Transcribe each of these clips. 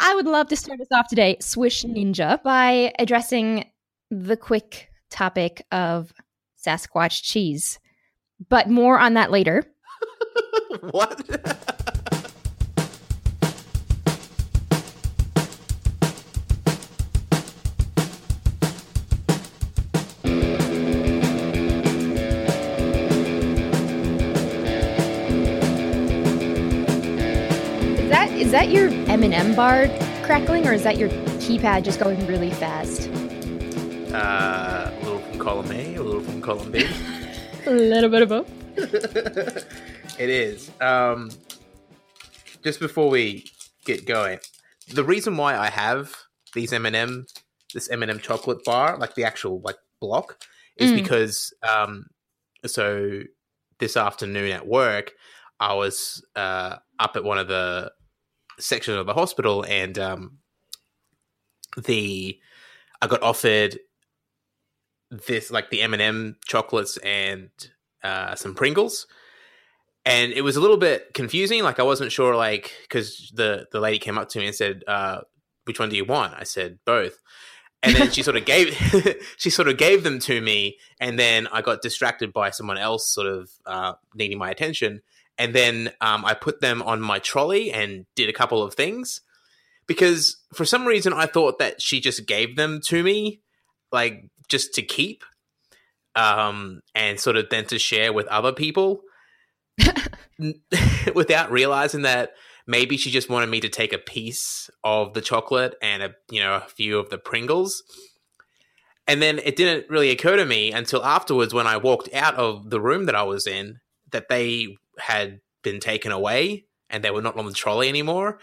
I would love to start us off today, Swish mm-hmm. Ninja, by addressing the quick topic of Sasquatch cheese. But more on that later. what? that is that your M&M bar crackling or is that your keypad just going really fast? Uh, a little from column A, a little from column B. A little bit of both. it is. Um, just before we get going, the reason why I have these M&M, this M&M chocolate bar, like the actual like block, is Mm. because um, so this afternoon at work, I was uh, up at one of the sections of the hospital, and um, the I got offered this like the M&M chocolates and uh, some Pringles. And it was a little bit confusing. Like I wasn't sure, like because the the lady came up to me and said, uh, "Which one do you want?" I said both. And then she sort of gave she sort of gave them to me, and then I got distracted by someone else sort of uh, needing my attention. And then um, I put them on my trolley and did a couple of things because for some reason I thought that she just gave them to me, like just to keep, um, and sort of then to share with other people, without realizing that maybe she just wanted me to take a piece of the chocolate and a you know a few of the Pringles. And then it didn't really occur to me until afterwards when I walked out of the room that I was in that they had been taken away and they were not on the trolley anymore.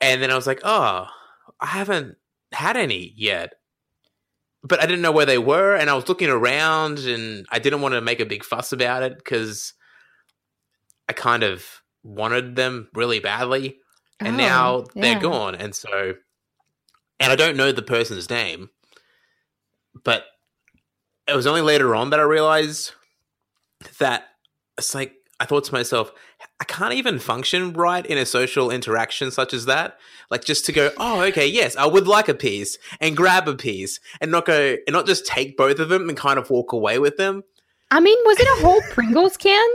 And then I was like, oh, I haven't had any yet. But I didn't know where they were. And I was looking around and I didn't want to make a big fuss about it because I kind of wanted them really badly. And Oh, now they're yeah. gone. And so, and I don't know the person's name, but it was only later on that I realized that it's like, I thought to myself, I can't even function right in a social interaction such as that. Like just to go, oh, okay, yes, I would like a piece and grab a piece and not go and not just take both of them and kind of walk away with them. I mean, was it a whole Pringles can?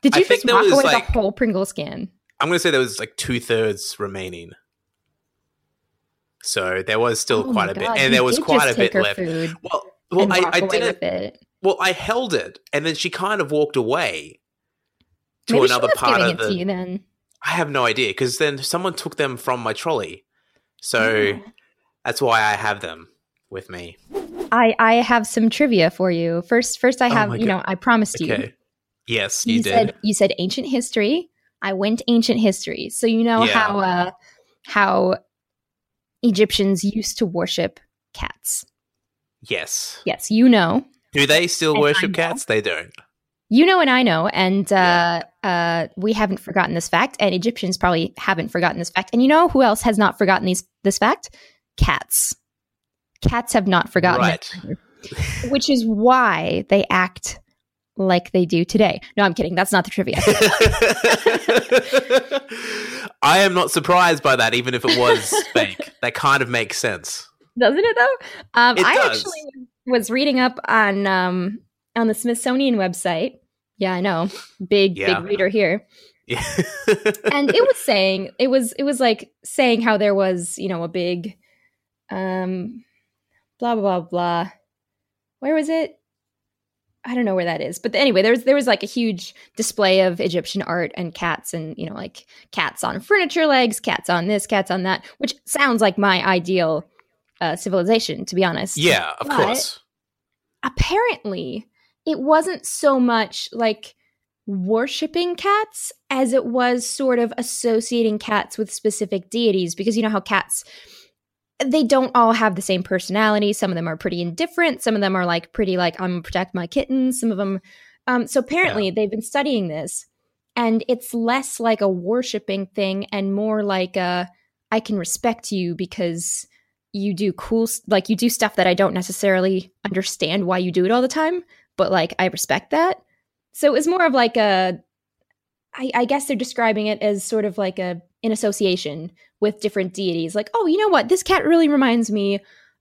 Did you think just walk was, away like- a whole Pringles can? I'm gonna say there was like two thirds remaining. So there was still Oh quite a bit, and there was quite a bit left. Well, well, I, I didn't. Well, I held it, and then she kind of walked away to Maybe another part of it the. to you then. I have no idea because then someone took them from my trolley, so Oh. that's why I have them with me. I I have some trivia for you. First, first I Oh have my you know I promised you. Okay. Yes, you, did. said you said ancient history. I went ancient history, so you know Yeah. how uh, how Egyptians used to worship cats. yes. Yes, you know, Do they still And worship cats? They don't. You know, and I know, and uh, uh, we haven't forgotten this fact, and Egyptians probably haven't forgotten this fact. And you know who else has not forgotten these this fact? Cats. Cats have not forgotten it. Which is why they act like they do today. No, I'm kidding. That's not the trivia. I am not surprised by that, even if it was fake. That kind of makes sense. Doesn't it though? Um, It I does. actually was reading up on um, on the Smithsonian website. Yeah, I know. Big Yeah. big reader here. Yeah. And it was saying it was it was like saying how there was, you know, a big um blah blah blah blah. Where was it? I don't know where that is. But anyway, there was there was like a huge display of Egyptian art and cats and, you know, like cats on furniture legs, cats on this, cats on that, which sounds like my ideal uh, civilization, to be honest yeah, of But- course. apparently it wasn't so much like worshiping cats as it was sort of associating cats with specific deities because you know how cats they don't all have the same personality. Some of them are pretty indifferent. Some of them are like pretty like i'm gonna protect my kittens. Some of them um so apparently they've been studying this and it's less like a worshiping thing and more like a i can respect you because you do cool like you do stuff that I don't necessarily understand why you do it all the time, but like I respect that. So it was more of like a I, I guess they're describing it as sort of like a an association with different deities. Like, oh, you know what? This cat really reminds me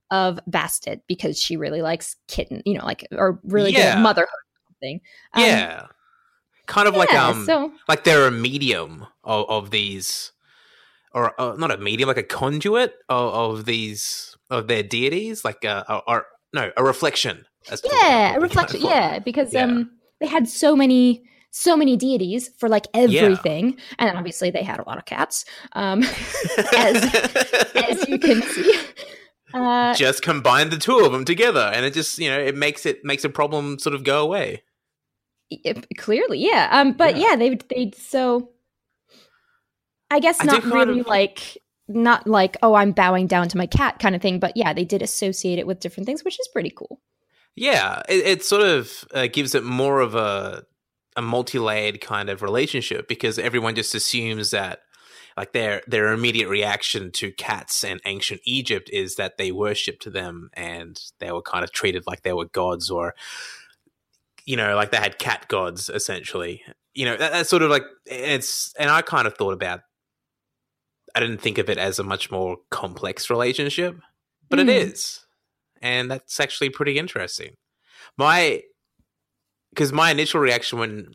of Bastet because she really likes kitten, you know, like or really good Yeah. at motherhood or something. Um, yeah, kind of like um, so like they're a medium of, of these, or uh, not a medium, like a conduit of, of these of their deities, like a, or, or no, a reflection. That's the word I'm yeah, looking reflection. Yeah, because Yeah. um, they had so many. So many deities for like everything, and obviously they had a lot of cats, um, as you can see. Uh, just combine the two of them together, and it just you know it makes it makes a problem sort of go away. It- clearly yeah um but Yeah. yeah, they they so i guess I not really of- like not like oh i'm bowing down to my cat kind of thing but yeah they did associate it with different things which is pretty cool Yeah, it, it sort of uh, gives it more of a a multi-layered kind of relationship because everyone just assumes that like their their immediate reaction to cats and ancient Egypt is that they worshipped them and they were kind of treated like they were gods or you know like they had cat gods essentially. You know that, that's sort of like it's and I kind of thought about I didn't think of it as a much more complex relationship, but it Hmm. is and that's actually pretty interesting. My because my initial reaction when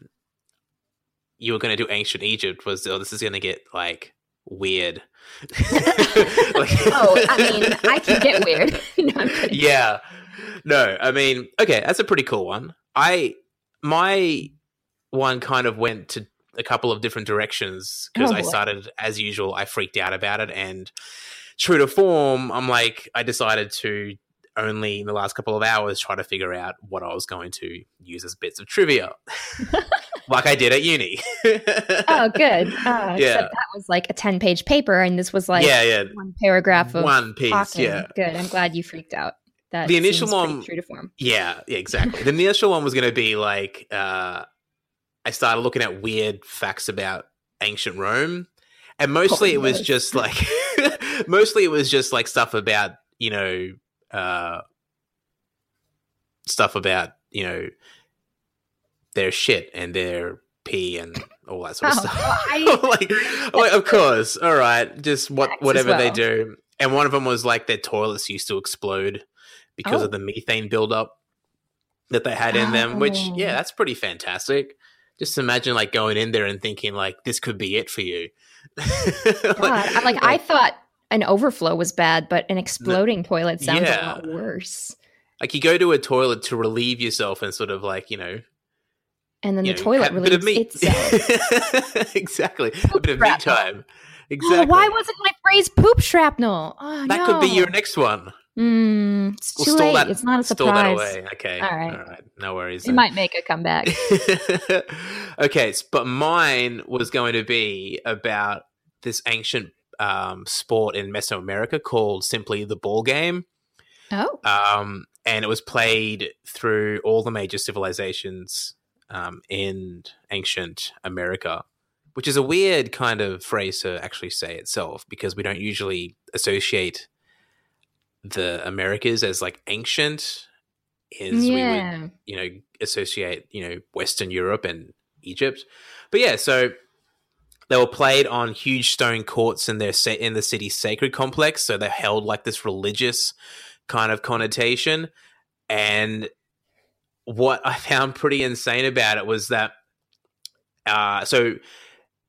you were going to do ancient Egypt was, oh, this is going to get like weird. oh i mean i can get weird no, yeah. No, I mean, okay, that's a pretty cool one. I my one kind of went to a couple of different directions because Oh, I started as usual. I freaked out about it, and true to form, I'm like, I decided to only in the last couple of hours try to figure out what I was going to use as bits of trivia, like I did at uni. oh good uh, Yeah. except that was like a 10 page paper and this was like yeah, yeah, one paragraph of one piece. talking. Yeah, good i'm glad you freaked out that The initial one- true to form Yeah, yeah, exactly. the initial one was going to be like uh, I started looking at weird facts about ancient Rome, and mostly it was just like mostly it was just like stuff about you know uh, stuff about you know their shit and their pee and all that sort of Oh, stuff. like, like, of course, all right, just what whatever they do. And one of them was like their toilets used to explode because Oh. of the methane buildup that they had in them. Which, Oh. yeah, that's pretty fantastic. Just imagine like going in there and thinking like this could be it for you. God, I, like I thought an overflow was bad, but an exploding toilet sounds Yeah. a lot worse. like you go to a toilet to relieve yourself and sort of like you know And then the know, toilet of relieves itself. exactly, a bit of shrapnel. meat time. Oh, Exactly. why wasn't my phrase poop shrapnel? Oh, that could be your next one. Mm, it's We'll too late. that. it's not a store that surprise. away. Okay. All right. All right. No worries. It then. might make a comeback. okay, but mine was going to be about this ancient um, sport in Mesoamerica called simply the ball game. oh, Um, and it was played through all the major civilizations um, in ancient America, which is a weird kind of phrase to actually say itself because we don't usually associate the Americas as like ancient. Is we would you know associate you know Western Europe and Egypt. But yeah, so they were played on huge stone courts in their sa- in the city's sacred complex. So they held like this religious kind of connotation. And what I found pretty insane about it was that uh, so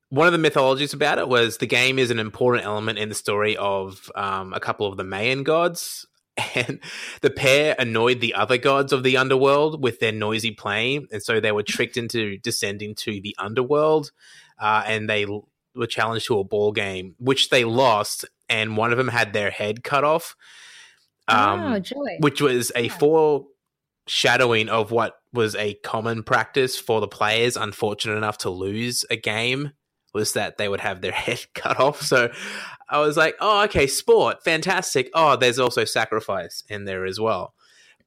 one of the mythologies about it was the game is an important element in the story of um, a couple of the Mayan gods. And the pair annoyed the other gods of the underworld with their noisy playing. And so they were tricked into descending to the underworld. Uh, and they l- were challenged to a ball game, which they lost. And one of them had their head cut off. Um, oh, joy. which was a Yeah. foreshadowing of what was a common practice for the players unfortunate enough to lose a game was that they would have their head cut off so i was like oh okay sport fantastic oh there's also sacrifice in there as well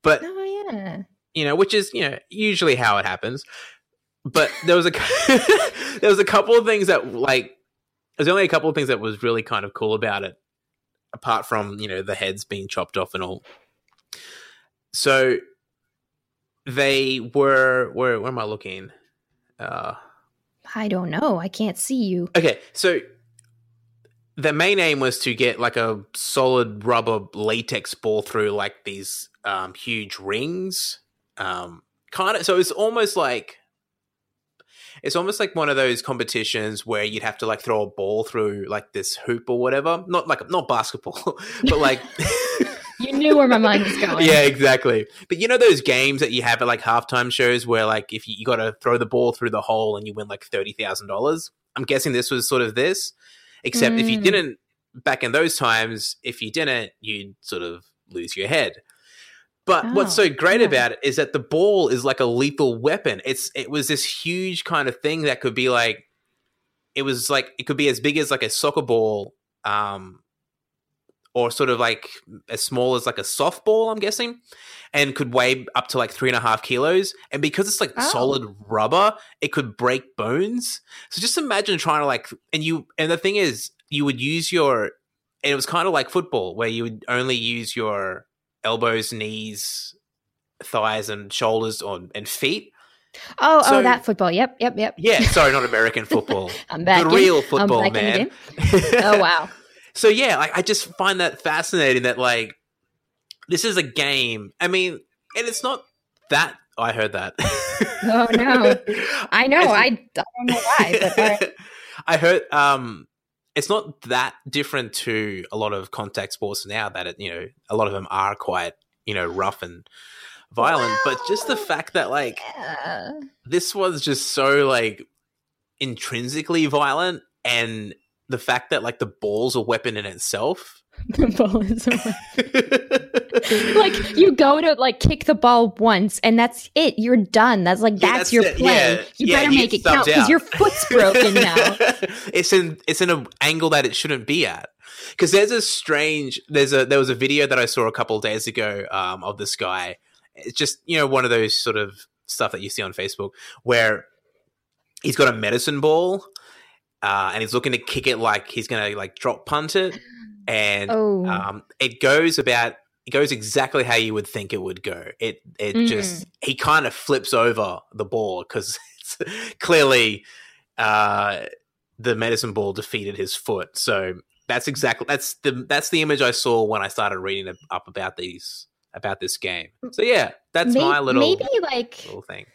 but oh, yeah. you know which is you know usually how it happens but there was a there was a couple of things that like there's only a couple of things that was really kind of cool about it apart from you know the heads being chopped off and all so they were where where am i looking uh I don't know. I can't see you. okay so the main aim was to get like a solid rubber latex ball through like these um, huge rings. Um, kind of, so it's almost like it's almost like one of those competitions where you'd have to like throw a ball through like this hoop or whatever. Not like not basketball, but like you knew where my mind was going. Yeah, exactly. But you know those games that you have at like halftime shows where like if you, you got to throw the ball through the hole and you win like thirty thousand dollars. I'm guessing this was sort of this, except mm. if you mm. didn't back in those times, if you didn't, you'd sort of lose your head. But oh, what's so great yeah. about it is that the ball is like a lethal weapon. It's it was this huge kind of thing that could be like it was like it could be as big as like a soccer ball um or sort of like as small as like a softball, I'm guessing, and could weigh up to like three and a half kilos. And because it's like oh. solid rubber, it could break bones. So just imagine trying to like, and you, and the thing is, you would use your, and it was kind of like football where you would only use your elbows, knees, thighs, and shoulders on and feet. Oh, oh so, oh, that football. Yep, yep, yep. Yeah, sorry, not American football. I'm back. The real football, man. oh wow so yeah, like I just find that fascinating that like this is a game. I mean, and it's not that I heard that. oh no. I know. I, I don't know why, but I heard um it's not that different to a lot of contact sports now that it, you know, a lot of them are quite, you know, rough and violent, but just the fact that like yeah. this was just so like intrinsically violent and the fact that like the ball's a weapon in itself. the ball is a weapon. like you go to like kick the ball once and that's it. You're done. That's like yeah, that's, that's, your it. play. Yeah. You yeah, better make it count because your foot's broken now. it's in it's in an angle that it shouldn't be at. Because there's a strange there's a there was a video that I saw a couple days ago um, of this guy. It's just you know one of those sort of stuff that you see on Facebook where he's got a medicine ball uh, and he's looking to kick it like he's going to like drop punt it, and oh. um, it goes about it goes exactly how you would think it would go. It it mm. just he kind of flips over the ball because clearly uh, the medicine ball defeated his foot. So that's exactly that's the that's the image I saw when I started reading up about these about this game. So yeah, that's maybe, my little maybe like little thing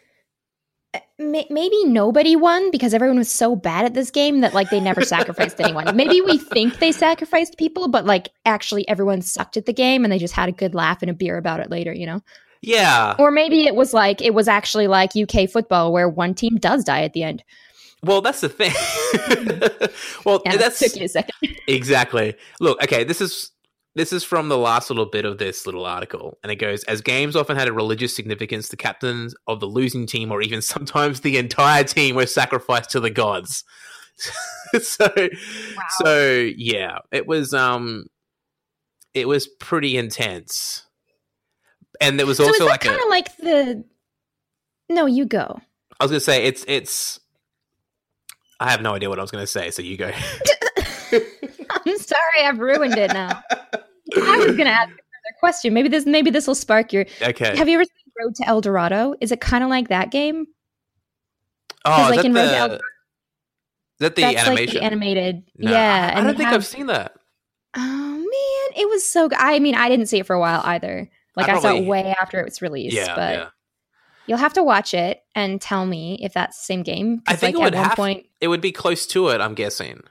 maybe nobody won because everyone was so bad at this game that like they never sacrificed anyone. Maybe we think they sacrificed people, but like actually everyone sucked at the game and they just had a good laugh and a beer about it later, you know? Yeah. Or maybe it was like it was actually like UK football where one team does die at the end. Well, that's the thing. well, yeah, that's took you a second. exactly. Look, okay, this is this is from the last little bit of this little article, and it goes As games often had a religious significance, the captains of the losing team, or even sometimes the entire team, were sacrificed to the gods. so, wow. so yeah, it was um, it was pretty intense, and there was so also like kind of like the. No, you go. I was gonna say it's it's. I have no idea what I was gonna say, so you go. I'm sorry, I've ruined it now. I was going to ask another question. Maybe this maybe this will spark your. Okay. Have you ever seen Road to El Dorado? Is it kind of like that game? Oh, like in the, Road to El Dorado, is that the animation? Like the animated, no, yeah. I don't think have, I've seen that. Oh man, it was so. good. I mean, I didn't see it for a while either. Like I, I saw it way after it was released. Yeah, but yeah. You'll have to watch it and tell me if that's the same game. I think like, it would at one have, point it would be close to it. I'm guessing.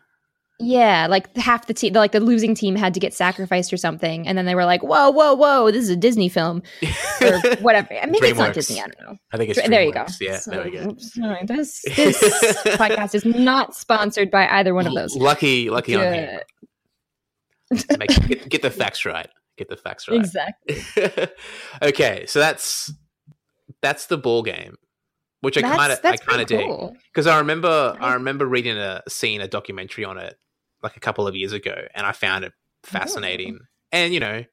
Yeah, like half the team, like the losing team had to get sacrificed or something, and then they were like, "Whoa, whoa, whoa! This is a Disney film, or whatever." Maybe DreamWorks. it's not Disney. I don't know. I think it's there. You go. Yeah, so, there we go. Mm, Sorry, this this podcast is not sponsored by either one of those. Lucky, lucky on you. Make, get, get the facts right. Get the facts right. Exactly. okay, so that's that's the ball game which I kind of I kind of cool. dig because I remember I remember reading a seeing a documentary on it like a couple of years ago, and I found it fascinating. Oh. And you know,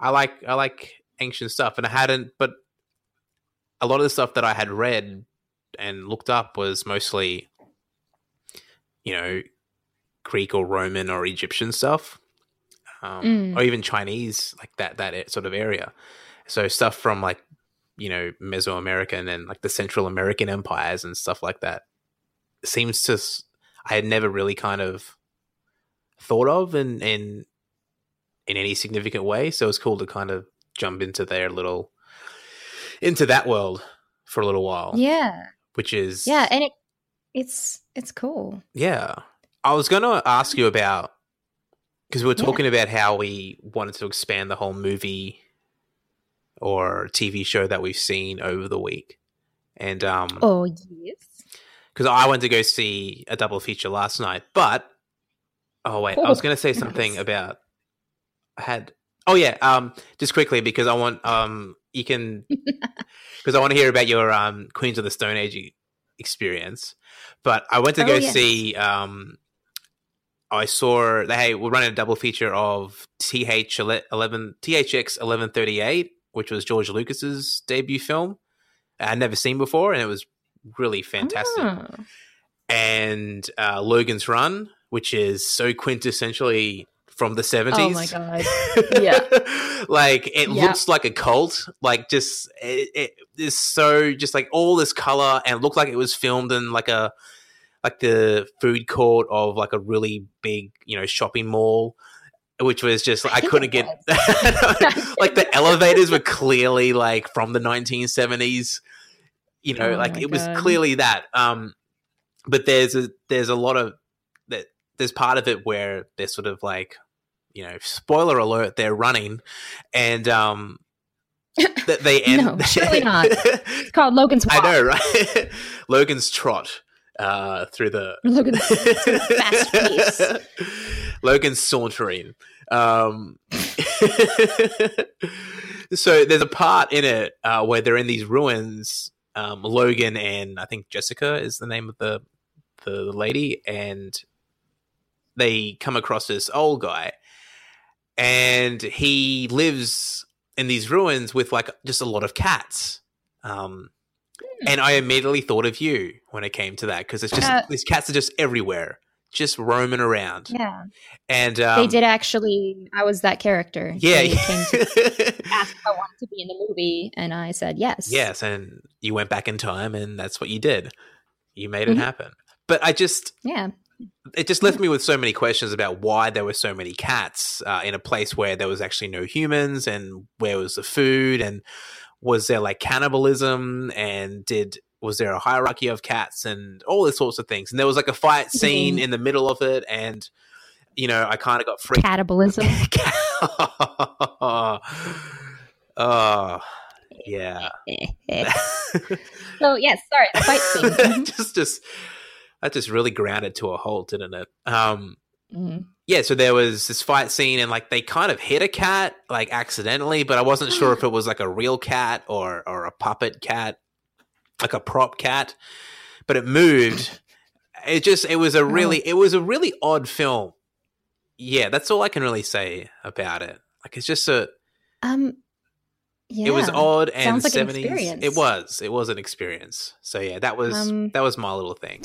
I like I like ancient stuff, and I hadn't, but a lot of the stuff that I had read and looked up was mostly, you know, Greek or Roman or Egyptian stuff, um, mm. or even Chinese, like that that sort of area. So stuff from like you know Mesoamerica and then like the Central American empires and stuff like that seems to I had never really kind of thought of in in in any significant way. So it's cool to kind of jump into their little into that world for a little while. Yeah. Which is Yeah, and it it's it's cool. Yeah. I was going to ask you about because we were talking yeah. about how we wanted to expand the whole movie or TV show that we've seen over the week. And um Oh, yes. Cuz I went to go see a double feature last night, but oh wait, I was going to say something about I had Oh yeah, um just quickly because I want um you can because I want to hear about your um Queens of the Stone Age experience. But I went to oh, go yes. see um I saw hey, we're running a double feature of TH eleven THX eleven thirty eight, which was George Lucas's debut film. I'd never seen before, and it was really fantastic. Oh. And uh, Logan's Run, which is so quintessentially from the 70s. Oh my god. Yeah. like it yep. looks like a cult. Like just it, it is so just like all this color and looked like it was filmed in like a like the food court of like a really big, you know, shopping mall which was just I, I couldn't get like the elevators were clearly like from the 1970s. You know, oh like it God. was clearly that. Um but there's a there's a lot of there's part of it where they're sort of like you know, spoiler alert, they're running, and um, that they end. no, surely not. It's called Logan's Walk. I know, right? Logan's Trot uh, through the Logan's fast pace. Logan's sauntering. Um, so there's a part in it uh, where they're in these ruins. Um, Logan and I think Jessica is the name of the the lady, and they come across this old guy, and he lives in these ruins with like just a lot of cats. Um, hmm. and I immediately thought of you when it came to that because it's just uh, these cats are just everywhere, just roaming around. Yeah, and um, they did actually. I was that character. Yeah, they came to ask if I wanted to be in the movie, and I said yes. Yes, and you went back in time, and that's what you did. You made it mm-hmm. happen. But I just yeah it just left me with so many questions about why there were so many cats uh, in a place where there was actually no humans and where was the food and was there like cannibalism and did was there a hierarchy of cats and all these sorts of things. And there was like a fight scene mm-hmm. in the middle of it and you know i kind of got freaked. Cannibalism oh yeah. So yes sorry the fight scene. Just just that just really grounded to a halt, didn't it? Um, mm-hmm. Yeah, so there was this fight scene, and like they kind of hit a cat like accidentally, but I wasn't sure if it was like a real cat or or a puppet cat, like a prop cat. But it moved. It just it was a really it was a really odd film. Yeah, that's all I can really say about it. Like it's just a um yeah. It was odd and seventies. Like it was. It was an experience. So yeah, that was um, that was my little thing.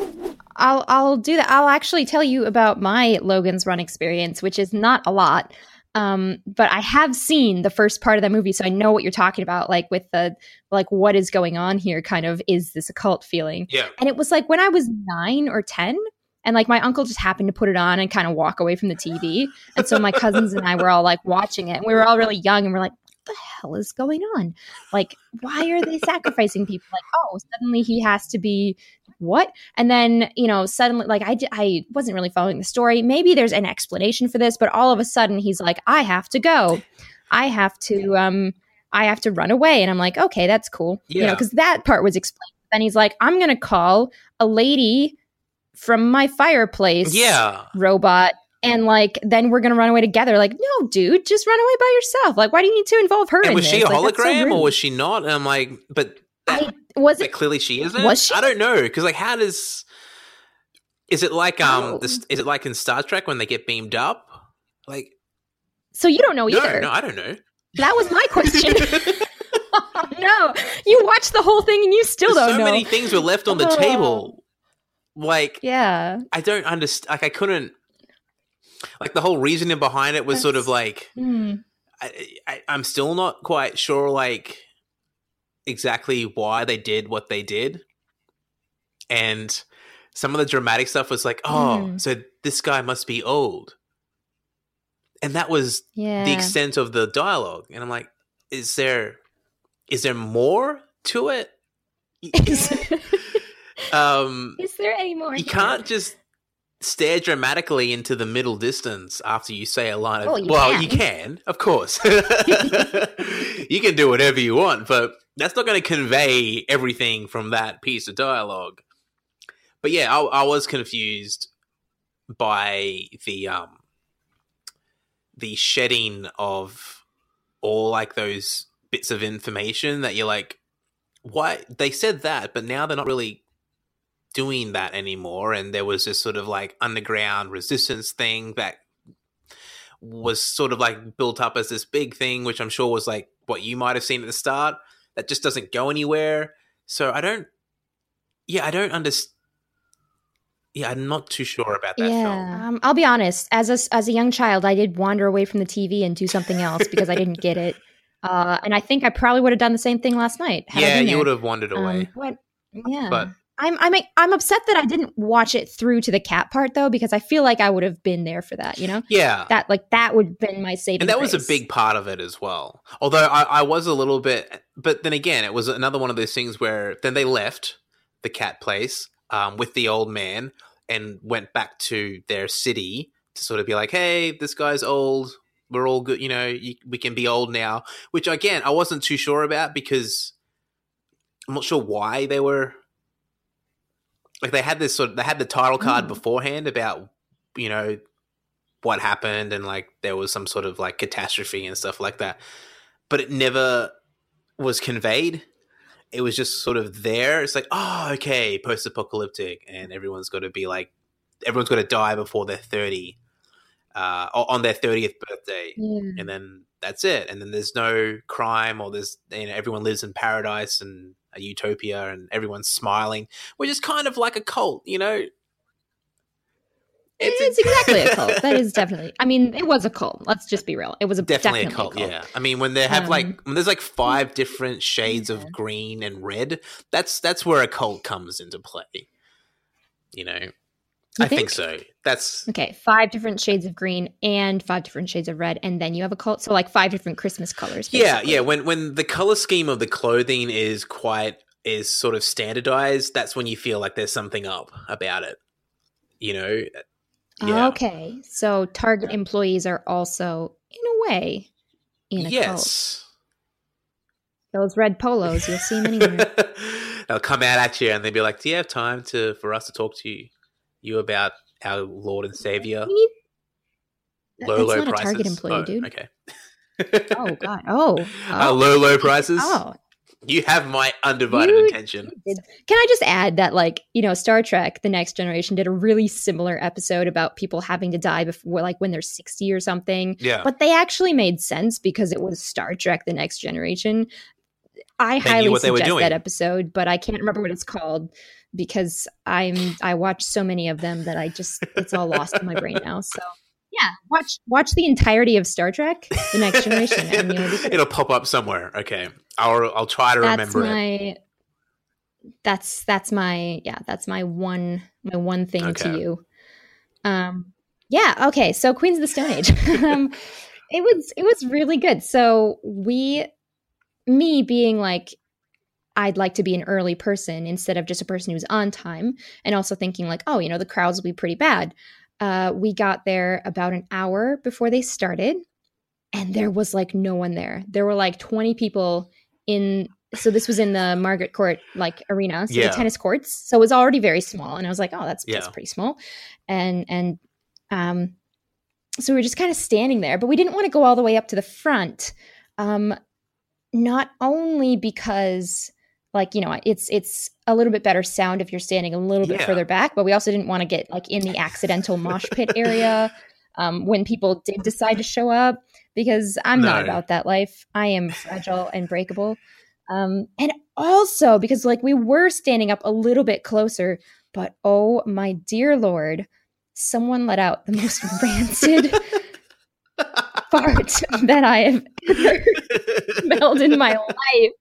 I'll I'll do that. I'll actually tell you about my Logan's Run experience, which is not a lot. Um, but I have seen the first part of that movie, so I know what you're talking about, like with the like what is going on here, kind of is this a cult feeling? Yeah. And it was like when I was nine or ten, and like my uncle just happened to put it on and kind of walk away from the TV. And so my cousins and I were all like watching it. And we were all really young and we're like, the hell is going on? Like, why are they sacrificing people? Like, oh, suddenly he has to be what? And then, you know, suddenly, like, I, I wasn't really following the story. Maybe there's an explanation for this, but all of a sudden he's like, I have to go. I have to, um, I have to run away. And I'm like, okay, that's cool. Yeah. You know, because that part was explained. Then he's like, I'm going to call a lady from my fireplace yeah. robot and like then we're gonna run away together. Like, no, dude, just run away by yourself. Like, why do you need to involve her? And was this? she a like, hologram so or was she not? And I'm like, but that, I, was it clearly she isn't? Was she? I don't know because like, how does is it like um oh. this, is it like in Star Trek when they get beamed up? Like, so you don't know either? No, I don't know. That was my question. no, you watched the whole thing and you still don't so know. So many things were left on the oh. table. Like, yeah, I don't understand. Like, I couldn't like the whole reasoning behind it was That's, sort of like mm. I, I, I'm still not quite sure like exactly why they did what they did, and some of the dramatic stuff was like, oh, mm. so this guy must be old. and that was Yeah. the extent of the dialogue. And I'm like, is there is there more to it? is, um, is there any more? you can't just stare dramatically into the middle distance after you say a line. Of Oh, you well can. you can of course. You can do whatever you want but that's not going to convey everything from that piece of dialogue. But yeah I, I was confused by the um the shedding of all like those bits of information that you're like why? They said that but now they're not really doing that anymore and there was this sort of like underground resistance thing that was sort of like built up as this big thing which i'm sure was like what you might have seen at the start that just doesn't go anywhere so i don't yeah i don't understand yeah i'm not too sure about that film yeah. Um, I'll be honest. As a as a young child, I did wander away from the TV and do something else because I didn't get it. Uh, and I think I probably would have done the same thing last night. yeah you would have wandered away Um, what? Yeah. But- I'm I'm I'm upset that I didn't watch it through to the cat part though because I feel like I would have been there for that. You know yeah that like that would have been my saving. and that was a big part of it as well. Although I, I was a little bit, but then again, it was another one of those things where then they left the cat place um, with the old man and went back to their city to sort of be like, "Hey, this guy's old. We're all good. You know, you, we can be old now." Which again, I wasn't too sure about because I'm not sure why they were like they had this sort of they had the title card Mm. beforehand about you know what happened and like there was some sort of like catastrophe and stuff like that. But it never was conveyed. It was just sort of there. It's like oh okay post-apocalyptic and everyone's got to be like everyone's got to die before they're 30 uh, on their 30th birthday. Yeah. and then that's it. And then there's no crime or there's you know everyone lives in paradise and a utopia and everyone's smiling which is kind of like a cult you know It's, exactly a cult. That is definitely. I mean, it was a cult. Let's just be real. It was a definitely, a cult, yeah i mean when they have Um, like when there's like five different shades yeah. of green and red that's that's where a cult comes into play you know i think? think? so that's Okay, five different shades of green and five different shades of red, and then you have a cult. So like five different Christmas colors. yeah basically. yeah when when the color scheme of the clothing is quite is sort of standardized that's when you feel like there's something up about it you know yeah Okay, so Target employees are also, in a way, in a cult. yes Those red polos, you'll see them anywhere. they'll come out at you and they'll be like do you have time to for us to talk to you you about our lord and savior need- low That's low not prices. a Target employee, oh, dude. Okay. Oh God. Oh. Oh. low low prices. Oh. You have my undivided You attention. did- Can I just add that, like, you know, Star Trek: The Next Generation did a really similar episode about people having to die before, like, when they're sixty or something. Yeah. But they actually made sense because it was Star Trek: The Next Generation. I They highly what they were suggest that episode, but I can't remember what it's called because I'm I watch so many of them that I just it's all lost in my brain now. So yeah, watch watch the entirety of Star Trek: The Next Generation, and you'll be. It'll pop up somewhere. Okay. I'll I'll try to that's remember it. that's that's my yeah that's my one my one thing Okay. to you um yeah okay so queens of the stone age um it was it was really good so we me being like i'd like to be an early person instead of just a person who's on time and also thinking like oh you know the crowds will be pretty bad uh we got there about an hour before they started and there was like no one there there were like 20 people in so this was in the Margaret Court like arena, so Yeah. the tennis courts. So it was already very small, and I was like, oh, that's, that's pretty small, and and um, so we were just kind of standing there, but we didn't want to go all the way up to the front, um, not only because like you know it's it's a little bit better sound if you're standing a little bit Yeah. further back, but we also didn't want to get like in the accidental mosh pit area um, when people did decide to show up because I'm not about that life. I am fragile and breakable. Um, and also because like we were standing up a little bit closer, but oh my dear lord, someone let out the most rancid fart that I have ever smelled in my life.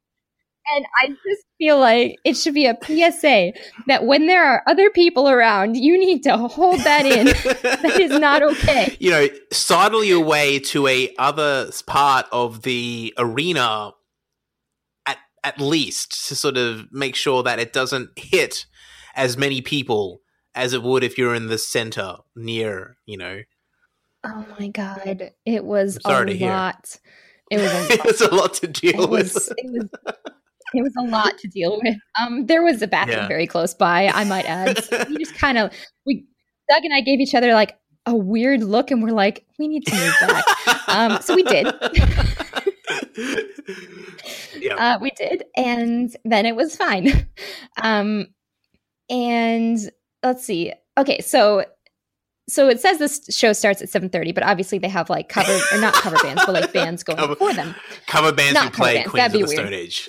And I just feel like it should be a PSA that when there are other people around, you need to hold that in. that is not okay. You know, sidle your way to a other part of the arena at at least to sort of make sure that it doesn't hit as many people as it would if you're in the center near, you know. Oh my god. It was a sorry to lot. It was a lot. it was a lot to deal it with. was, it was it was a lot to deal with. Um, there was a bathroom Yeah. very close by, I might add. So we just kind of we Doug and I gave each other like a weird look, and we're like, we need to move back. Um, so we did. yeah. Uh, we did, and then it was fine. Um, and let's see. Okay, so so it says this show starts at seven thirty, but obviously they have like cover or not cover bands, but like bands going Cover- for them. cover bands not play bands, Queens of that'd the be Stone. Age.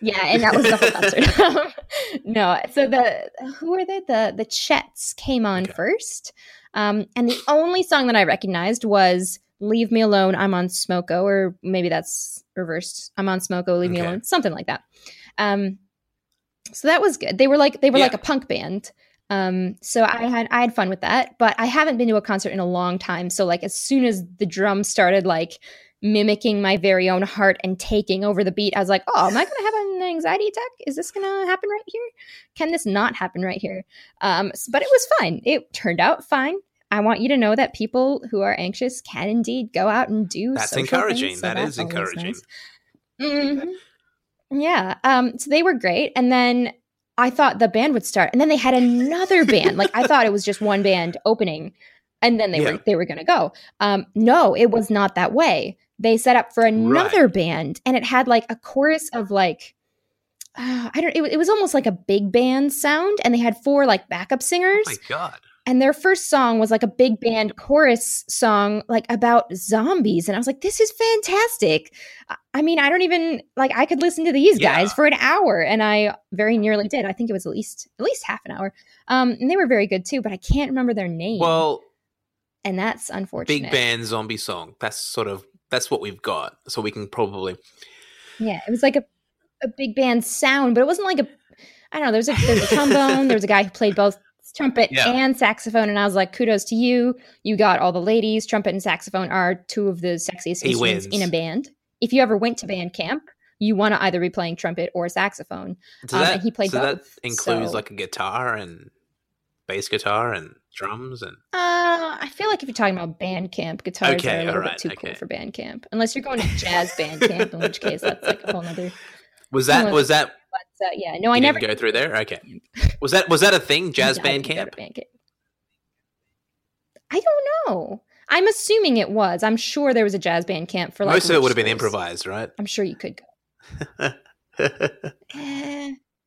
Yeah, and that was the whole concert. no, so the who were they? The the Chats came on Okay. first, um, and the only song that I recognized was "Leave Me Alone." I'm on Smoko, or maybe that's reversed. I'm on Smoko. Leave me alone, something like that. Um, so that was good. They were like they were like a punk band. Um, so I had I had fun with that, but I haven't been to a concert in a long time. So like as soon as the drums started like mimicking my very own heart and taking over the beat, I was like, oh, am I gonna have an anxiety attack? Is this gonna happen right here? Can this not happen right here? Um, but it was fine. It turned out fine. I want you to know that people who are anxious can indeed go out and do. That's encouraging. things, so That that's is encouraging. nice. Mhm. Yeah. Um, so they were great. And then I thought the band would start. And then they had another band. Like I thought it was just one band opening and then they Yeah. were they were gonna go. Um, no, it was not that way. They set up for another band and it had like a chorus of like uh, I don't it, it was almost like a big band sound and they had four like backup singers. Oh my god. and their first song was like a big band chorus song like about zombies and i was like this is fantastic. I- mean i don't even like i could listen to these guys for an hour and i very nearly did. I think it was at least at least half an hour. Um and they were very good too but i can't remember their name. Well, and that's unfortunate. big band zombie song. That's sort of that's what we've got. So we can probably yeah it was like a, a big band sound but it wasn't like a i don't know there's a there's a trombone there was a guy who played both trumpet Yeah. and saxophone and i was like kudos to you you got all the ladies trumpet and saxophone are two of the sexiest instruments in a band if you ever went to band camp you want to either be playing trumpet or saxophone does Um, that he played so that includes so- like a guitar and bass guitar and drums and uh i feel like if you're talking about band camp guitars Okay, are a little bit too cool for band camp unless you're going to jazz band camp in which case that's like a whole nother was that was that but uh, yeah no i never go through there? Okay. Was that was that a thing? Jazz band didn't go to camp? band camp. I don't know. I'm assuming it was. I'm sure there was a jazz band camp for like Most of it would have been improvised, right? I'm sure you could go.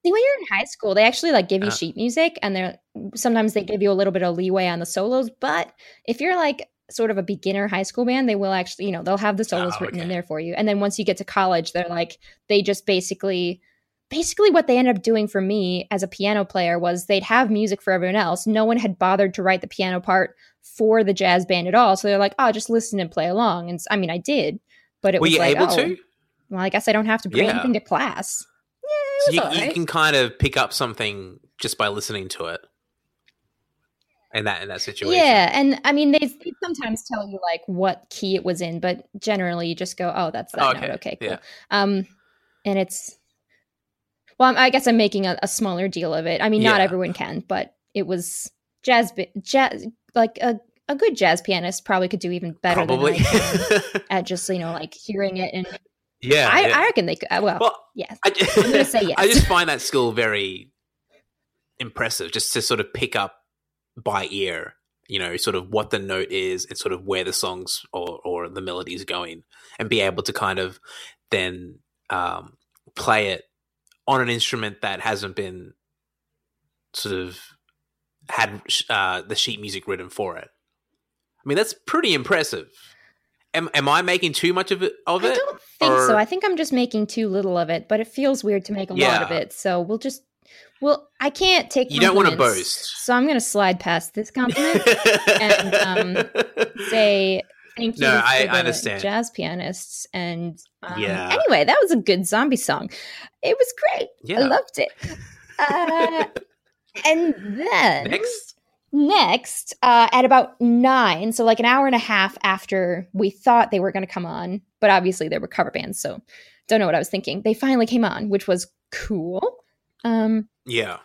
See, when you're in high school, they actually like give you Uh. sheet music, and they're sometimes they give you a little bit of leeway on the solos. But if you're like sort of a beginner high school band, they will actually, you know, they'll have the solos Oh, written in there for you. And then once you get to college, they're like they just basically basically what they ended up doing for me as a piano player was they'd have music for everyone else. No one had bothered to write the piano part for the jazz band at all. So they're like, "Oh, just listen and play along." And I mean, I did, but it Were was you like, able oh, to? well, I guess I don't have to bring Yeah. anything to class. So you, all you can kind of pick up something just by listening to it. In that in that situation. Yeah, and I mean, they, they sometimes tell you like what key it was in, but generally you just go, "Oh, that's that Okay, note." Okay, cool. yeah. Um, and it's well, I'm- I guess I'm making a, a smaller deal of it. I mean, not Yeah. everyone can, but it was jazz, jazz, like a a good jazz pianist probably could do even better Probably. at just you know like hearing it. And yeah. I, yeah. I reckon they could. uh, Well, well, yes, I, I'm gonna say yes. I just find that skill very impressive, just to sort of pick up by ear, you know, sort of what the note is and sort of where the songs or, or the melody is going, and be able to kind of then um, play it on an instrument that hasn't been sort of had uh, the sheet music written for it. I mean, that's pretty impressive. Am, am I making too much of it? Of I it? don't think so. I think I'm just making too little of it, but it feels weird to make a lot of it. So we'll just, well, I can't take. You don't want to boast. so I'm going to slide past this compliment and, um, say thank you No, to I- I the understand. jazz pianists and um, Yeah. anyway that was a good zombie song it was great Yeah. i loved it uh, and then Next. Next uh, at about nine so like an hour and a half after we thought they were going to come on but obviously they were cover bands so don't know what i was thinking they finally came on which was cool um, Yeah.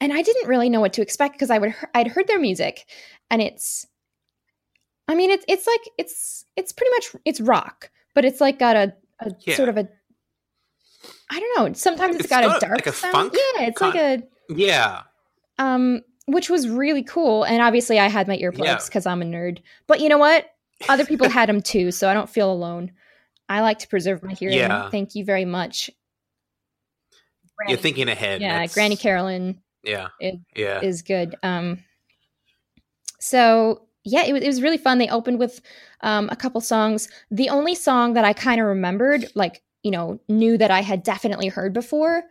and I didn't really know what to expect because I would he- I'd heard their music, and it's, I mean it's it's like it's it's pretty much it's rock, but it's like got a, a Yeah. sort of a, I don't know. Sometimes it's It's got, got a dark like a sound. funk yeah, it's like a Yeah. um, which was really cool. And obviously, I had my earplugs because I'm a nerd. But you know what? Other people had them too, so I don't feel alone. I like to preserve my hearing. Yeah. Thank you very much. You're thinking ahead. yeah, That's- Granny Carolyn Yeah. It- yeah. is good. Um, so yeah, it was, it was really fun. They opened with um, a couple songs. The only song that I kind of remembered, like you know, knew that I had definitely heard before.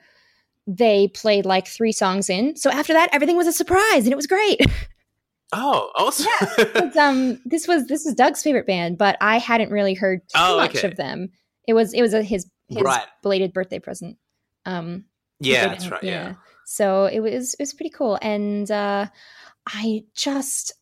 They played like three songs in. So after that, everything was a surprise, and it was great. oh, awesome. But, um, this was this is Doug's favorite band, but I hadn't really heard too Oh, much okay. of them. It was it was a, his his Right. belated birthday present. Um, yeah, that's right. Yeah. So it was it was pretty cool, and uh, I just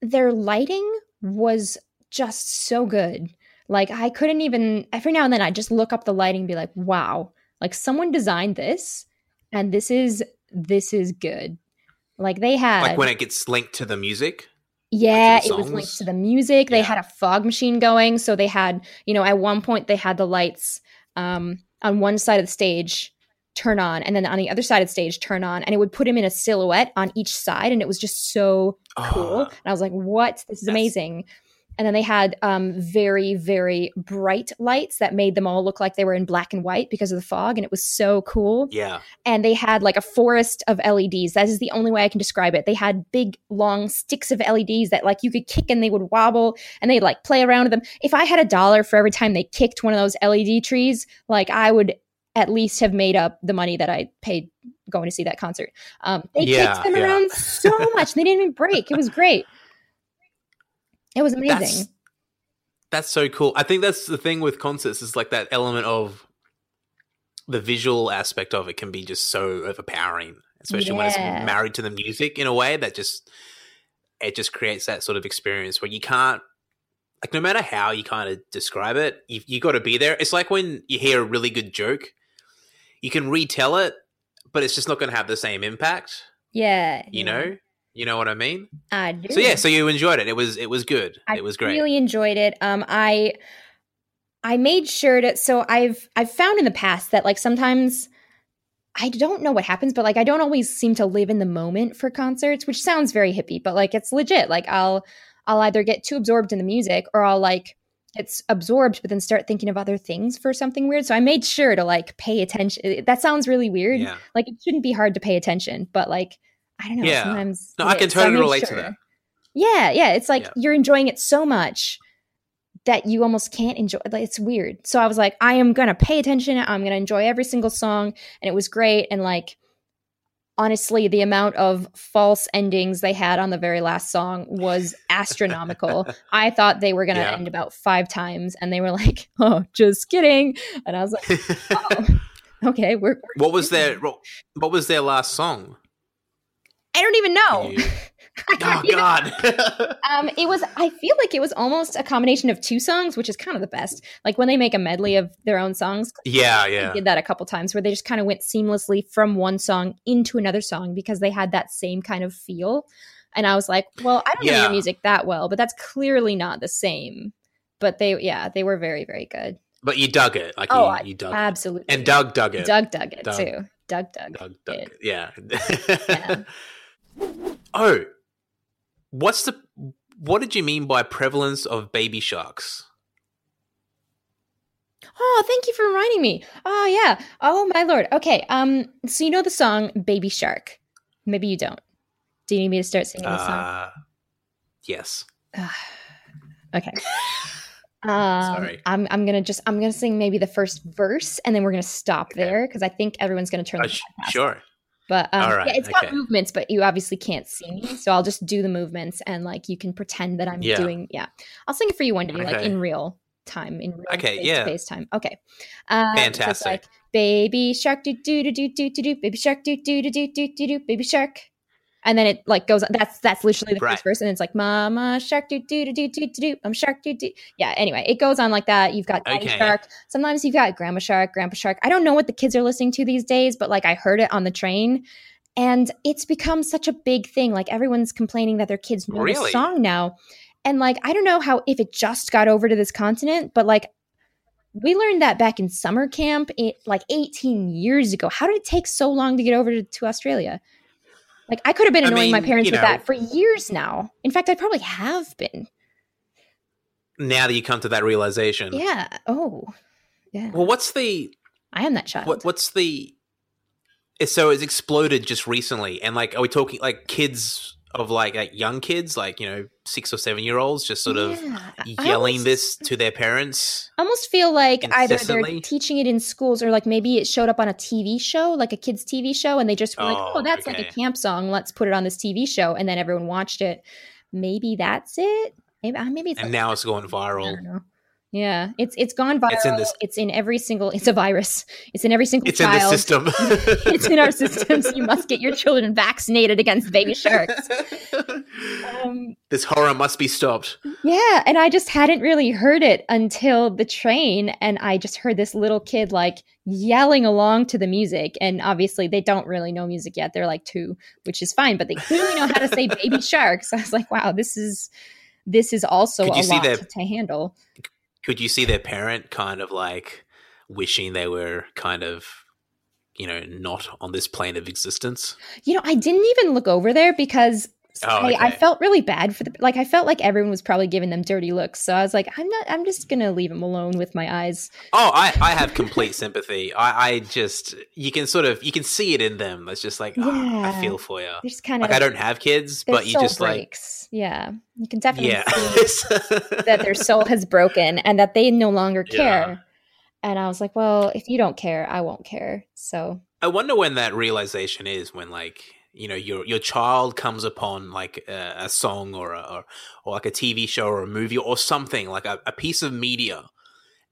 their lighting was just so good. Like I couldn't even every now and then I just look up the lighting and be like, wow, like someone designed this, and this is this is good. Like they had Like when it gets linked to the music. yeah, it was linked to the music. They had a fog machine going, so they had, you know, at one point they had the lights um, on one side of the stage turn on, and then on the other side of the stage turn on, and it would put him in a silhouette on each side, and it was just so cool. Oh, And I was like, "What? This is amazing!" And then they had um, very, very bright lights that made them all look like they were in black and white because of the fog, and it was so cool yeah. and they had like a forest of LEDs. That is the only way I can describe it. They had big, long sticks of LEDs that like you could kick and they would wobble and they'd like play around with them. If I had a dollar for every time they kicked one of those LED trees, like I would at least have made up the money that I paid going to see that concert. Um, they Yeah, kicked them yeah. around so much. They didn't even break. It was great. It was amazing. That's, that's so cool. I think that's the thing with concerts is like that element of the visual aspect of it can be just so overpowering, especially when it's married to the music in a way that just it just creates that sort of experience where you can't like no matter how you kind of describe it, you you got to be there. It's like when you hear a really good joke, you can retell it, but it's just not going to have the same impact. yeah. You yeah. know, you know what I mean. I do. So yeah, so you enjoyed it. It was it was good. I it was great. I really enjoyed it. Um, I I made sure to. So I've I've found in the past that like sometimes I don't know what happens, but like I don't always seem to live in the moment for concerts, which sounds very hippie, but like it's legit. Like I'll I'll either get too absorbed in the music or I'll like it's absorbed, but then start thinking of other things for something weird. So I made sure to like pay attention. That sounds really weird. yeah. Like it shouldn't be hard to pay attention, but like I don't know. Yeah. Sometimes No, I can is. So totally relate to that. Yeah, yeah. It's like Yeah. you're enjoying it so much that you almost can't enjoy like it's weird. So I was like, I am gonna pay attention, I'm gonna enjoy every single song, and it was great. And like honestly, the amount of false endings they had on the very last song was astronomical. I thought they were gonna Yeah. end about five times, and they were like, Oh, just kidding. And I was like, Oh, okay, we're, we're what was their what was their last song? I don't even know. You- Oh God! Um, it was. I feel like it was almost a combination of two songs, which is kind of the best. Like when they make a medley of their own songs. yeah, They yeah, did that a couple times where they just kind of went seamlessly from one song into another song because they had that same kind of feel. And I was like, well, I don't know your music that well, but that's clearly not the same. But they, yeah, they were very, very good. but you dug it, like Oh, you, you dug, it. Absolutely. and Doug dug it. Doug dug it Doug. too. Doug dug. Doug dug it. it. Yeah. Yeah. Oh, what's the? What did you mean by prevalence of baby sharks? Oh, thank you for reminding me. Oh yeah. Oh my lord. Okay. Um. So you know the song "Baby Shark"? Maybe you don't. Do you need me to start singing the song? Uh, yes. Okay. Um, Sorry. I'm I'm gonna just I'm gonna sing maybe the first verse and then we're gonna stop Okay. there because I think everyone's gonna turn. Uh, the sh- sure. But um, right, yeah, it's got movements, but you obviously can't see me, so I'll just do the movements and like you can pretend that I'm Yeah. doing. Yeah, I'll sing it for you one day, like in real time, in real Okay, face yeah. face time. Okay, uh, so Fantastic. like baby shark do do do do do do do baby shark do do do do do do do baby shark, and then it like goes. That's that's literally the Right. first verse, and it's like mama shark do do do do do do. I'm um, shark do do. Yeah. Anyway, it goes on like that. You've got daddy Okay. shark. Sometimes you've got grandma shark, grandpa shark. I don't know what the kids are listening to these days, but like I heard it on the train. And it's become such a big thing. Like everyone's complaining that their kids know Really? the song now. And like, I don't know how if it just got over to this continent, but like we learned that back in summer camp it, like 18 years ago. How did it take so long to get over to, to Australia? Like I could have been I annoying my parents you with know- that for years now. In fact, I probably have been. Now that you come to that realization, Yeah. Oh. Yeah. Well, what's the I am that child. what? What's the? So it's exploded just recently, and like, are we talking like kids of like like young kids, like you know, six or seven year olds, just sort of Yeah. Yelling almost- this to their parents? I almost feel like either they're teaching it in schools or like maybe it showed up on a TV show, like a kids' TV show, and they just were like, Oh, "Oh, that's like a camp song. Let's put it on this TV show," and then everyone watched it. Maybe that's it. Maybe uh, maybe it's And like- now it's going viral. Yeah, it's it's gone viral. It's in this- It's in every single. It's a virus. It's in every single It's in child. the system. it's in our systems. You must get your children vaccinated against baby sharks. Um, this horror must be stopped. Yeah, and I just hadn't really heard it until the train, and I just heard this little kid like yelling along to the music. And obviously, they don't really know music yet; they're like two, which is fine. But they clearly know how to say "baby sharks. I was like, "Wow, this is this is also Could a lot their- to handle." Could you see their parent kind of like wishing they were kind of, you know, not on this plane of existence? You know, I didn't even look over there because. Oh, I, I felt really bad for the like. I felt like everyone was probably giving them dirty looks, so I was like, "I'm not. I'm just gonna leave them alone with my eyes." Oh, I, I have complete sympathy. I, I just you can sort of you can see it in them. It's just like "Ah, Yeah. I feel for you. Just kind of Like I don't have kids, but you just like yeah, you can definitely yeah. see that their soul has broken and that they no longer Yeah. care. And I was like, well, if you don't care, I won't care. So I wonder when that realization is when like you know your your child comes upon like a, a song or a or, or like a TV show or a movie or something like a, a piece of media,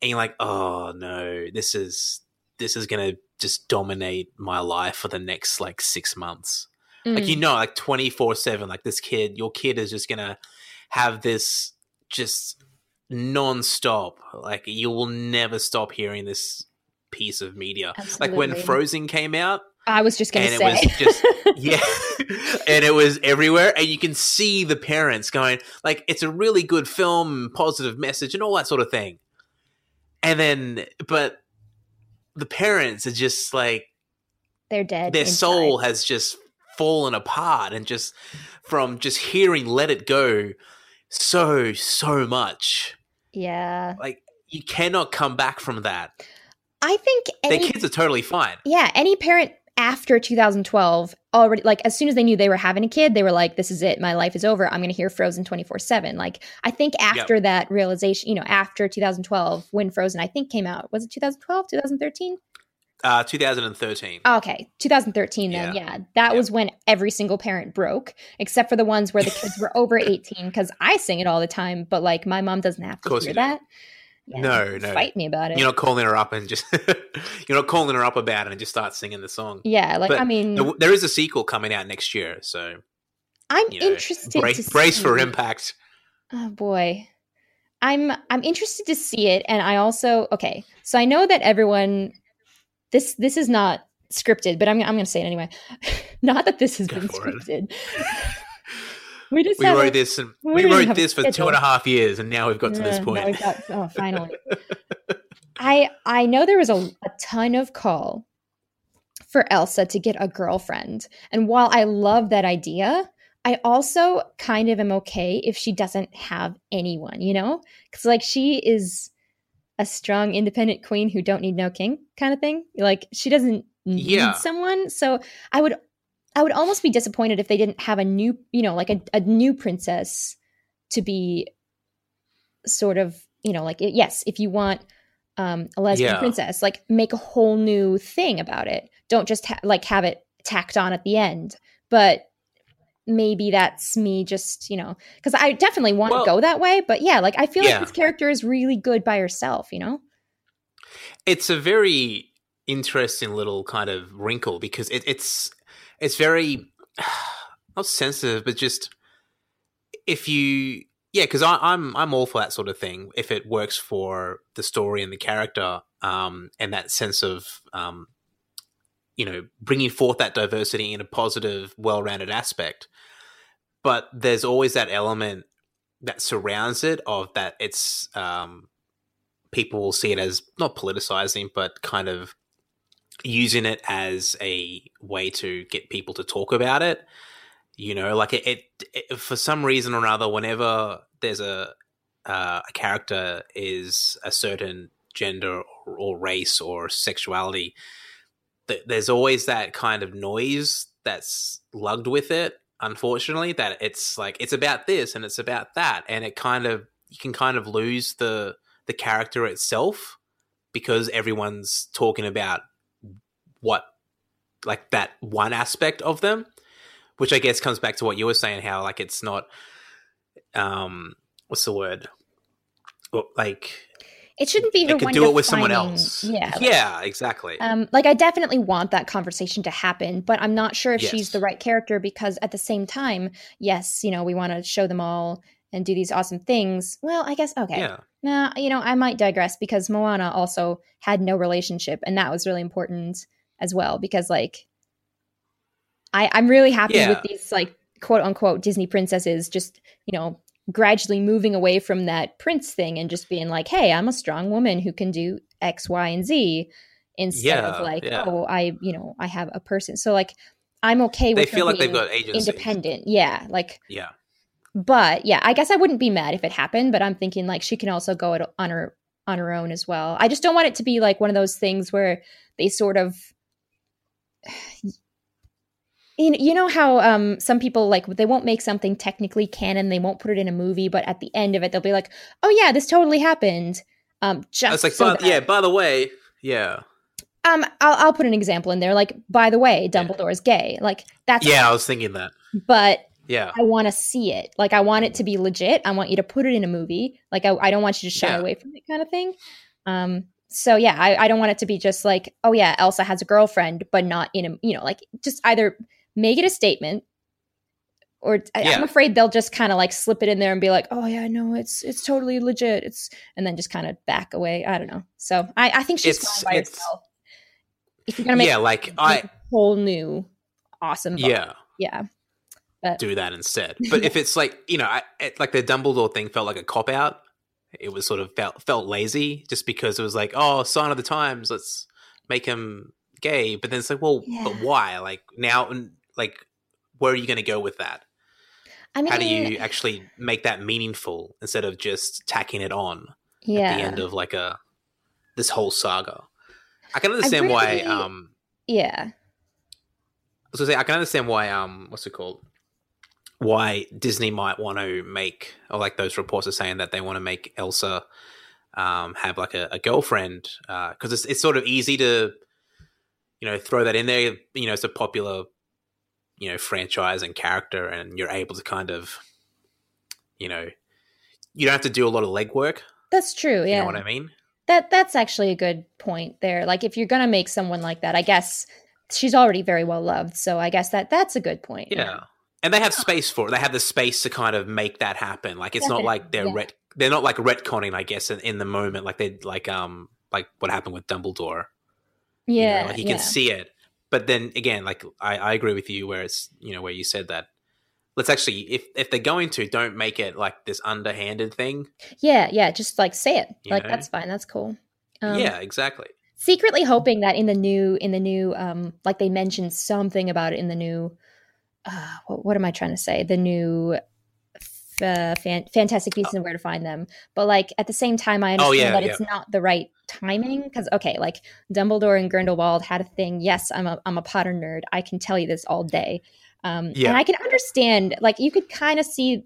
and you're like, oh no, this is this is gonna just dominate my life for the next like six months. Like mm, you know, like twenty four seven, like this kid, your kid is just gonna have this just non-stop like you will never stop hearing this piece of media. Like when frozen came out I was just and it say, was just yeah. And it was everywhere and you can see the parents going like it's a really good film positive message and all that sort of thing. And then but the parents are just like they're dead. their inside. soul has just fallen apart and just from just hearing let it go so so much. Yeah, like you cannot come back from that. I think their kids are totally fine. Yeah any parent after 2012 already like as soon as they knew they were having a kid they were like this is it my life is over i'm going to hear frozen 24/7 like i think after that realization you know after 2012 when frozen i think came out was it 2012 2013 uh 2013 Okay, 2013 then. Yeah. Yeah. That Yeah. was when every single parent broke, except for the ones where the kids were over 18 cuz I sing it all the time, but like my mom doesn't have to hear that. do. Yeah, No, no. Fight me about it. you're not calling her up and just you're not calling her up about it and just start singing the song yeah, like but I mean, there, is a sequel coming out next year so I'm you know, interested bra- to brace for impact Oh boy. I'm I'm interested to see it and I also okay. So I know that everyone this this is not scripted, but I'm I'm going to say it anyway. not that this has Go been scripted. we just we have a- wrote this and we we wrote this for two schedule. and a half years and now we've got to this Yeah, point got- oh, finally. I I know there was a, a ton of call for Elsa to get a girlfriend, and while I love that idea, I also kind of am okay if she doesn't have anyone. You know, because like she is a strong, independent queen who don't need no king kind of thing. Like she doesn't need Yeah. someone. So I would I would almost be disappointed if they didn't have a new, you know, like a, a new princess to be sort of, you know, like yes, if you want um, a lesbian Yeah. princess, like make a whole new thing about it. Don't just ha- like have it tacked on at the end. But maybe that's me just, you know, because I definitely want Well- to go that way. But yeah, like I feel Yeah. like this character is really good by herself, you know? it's a very interesting little kind of wrinkle because it, it's it's very not sensitive, but just if you yeah, because I'm I'm all for that sort of thing if it works for the story and the character, um, and that sense of um, you know bringing forth that diversity in a positive, well-rounded aspect. But there's always that element that surrounds it of that it's um, people will see it as not politicizing, but kind of using it as a way to get people to talk about it. You know, like it, it, it for some reason or another, whenever there's a uh, a character is a certain gender or, or race or sexuality, th- there's always that kind of noise that's lugged with it. Unfortunately, that it's like it's about this and it's about that, and it kind of you can kind of lose the the character itself because everyone's talking about what like that one aspect of them which i guess comes back to what you were saying how like it's not um what's the word Well, like It shouldn't be her could one do it with someone else Yeah. like- yeah exactly Um, like I definitely want that conversation to happen, but I'm not sure if she's the right character because at the same time, yes, you know, we want to show them all and do these awesome things. Well, I guess okay. yeah Nah, you know, I might digress because Moana also had no relationship, and that was really important as well. Because like, I I'm really happy Yeah. with these like quote unquote Disney princesses just you know gradually moving away from that prince thing and just being like, hey, I'm a strong woman who can do X, Y, and Z instead Yeah, of like, yeah. oh, I you know I have a person. So like, I'm okay they with her feel like they've being got agency independent. Yeah, like yeah but yeah, I guess I wouldn't be mad if it happened, but I'm thinking like she can also go on her on her own as well. I just don't want it to be like one of those things where they sort of you know, how um some people like they won't make something technically canon, they won't put it in a movie, but at the end of it they'll be like, "Oh yeah, this totally happened." Um just it's like so by, yeah by the way yeah Um I'll I'll put an example in there like, "By the way, Dumbledore is gay." Like that's yeah i was thinking that but yeah I want to see it. Like I want it to be legit. I want you to put it in a movie. Like I, I don't want you to shy Yeah. away from it, kind of thing. Um. So yeah, I, I don't want it to be just like, oh yeah, Elsa has a girlfriend, but not in a, you know, like just either make it a statement, or I, Yeah. I'm afraid they'll just kind of like slip it in there and be like, oh yeah, no, it's it's totally legit. It's and then just kind of back away. I don't know. So I, I think she's It's- fine by herself. If you're gonna make yeah like i a whole new awesome, book. yeah yeah, do that instead. But if it's like you know, I, it, like the Dumbledore thing felt like a cop out. It was sort of felt felt lazy just because it was like, oh, sign of the times. Let's make him gay. But then it's like, well, but why? Like now, like where are you going to go with that? I mean, How do you actually make that meaningful instead of just tacking it on yeah. at the end of like a this whole saga? I can understand why. really- Um, Yeah. I was gonna say I can understand why um what's it called? Why Disney might want to make or like those reports are saying that they want to make Elsa um have like a, a girlfriend because it's it's sort of easy to you know throw that in there. You know, it's a popular you know franchise and character, and you're able to kind of you know you don't have to do a lot of legwork. That's true. Yeah, You Yeah. know what I mean? That that's actually a good point there. Like if you're gonna make someone like that, I guess she's already very well loved. So I guess that that's a good point. Yeah. And they have space for it. They have the space to kind of make that happen. Like it's not like they're Definitely, ret- they're not like retconning, I guess, in, in the moment. Like they like um like what happened with Dumbledore. you know, Yeah. like you yeah. can see it. But then again, like I, I agree with you where it's you know where you said that. Let's actually, if if they're going to, don't make it like this underhanded thing. yeah, yeah. Just like say it. You like know? that's fine. That's cool. Um, yeah, exactly. Secretly hoping that in the new in the new um like they mentioned something about it in the new uh what, what am I trying to say? The new f- fan- fantastic beasts and where to find them but like at the same time i Oh, understand yeah, that yeah. it's not the right timing because okay like dumbledore and grindelwald had a thing yes i'm a, I'm a potter nerd i can tell you this all day um Yeah. and i can understand like you could kind of see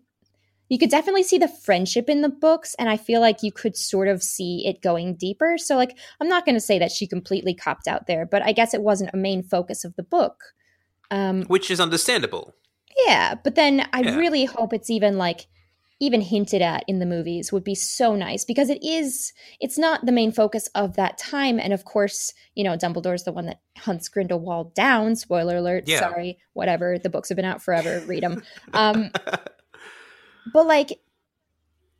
you could definitely see the friendship in the books and i feel like you could sort of see it going deeper so like i'm not going to say that she completely copped out there but i guess it wasn't a main focus of the book Um, which is understandable. yeah, but then I Yeah. really hope it's even like even hinted at in the movies would be so nice because it is it's not the main focus of that time and of course you know dumbledore's the one that hunts grindelwald down spoiler alert Yeah. sorry whatever the books have been out forever read them um but like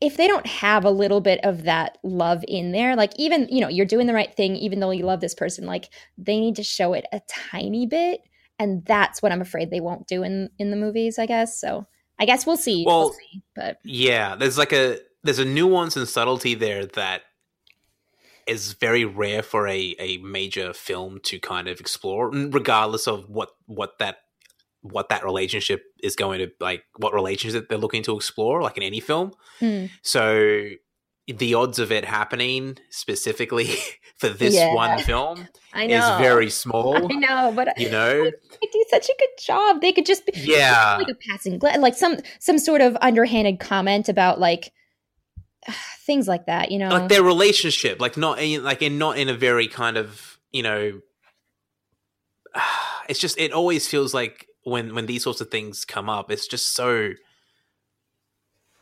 if they don't have a little bit of that love in there like even you know you're doing the right thing even though you love this person like they need to show it a tiny bit and that's what i'm afraid they won't do in in the movies i guess so i guess we'll see we'll, Well, see but yeah, there's like a there's a nuance and subtlety there that is very rare for a, a major film to kind of explore, regardless of what what that what that relationship is going to like what relationship they're looking to explore, like in any film. hmm. So the odds of it happening specifically for this Yeah. one film i is very small. i know but You know, they do such a good job they could just be yeah, like a passing gla- like some some sort of underhanded comment about like things like that you know like their relationship, like not in, like in not in a very kind of you know. It's just it always feels like when when these sorts of things come up, it's just so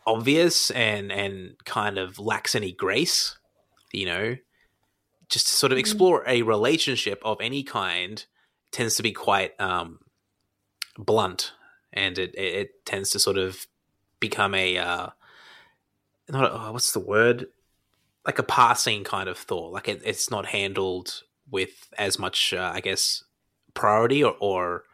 obvious and and kind of lacks any grace, you know. Just to sort of Mhm. explore a relationship of any kind tends to be quite um, blunt, and it, it it tends to sort of become a uh, not a, oh, what's the word like a passing kind of thought like it, it's not handled with as much uh, i guess priority or, or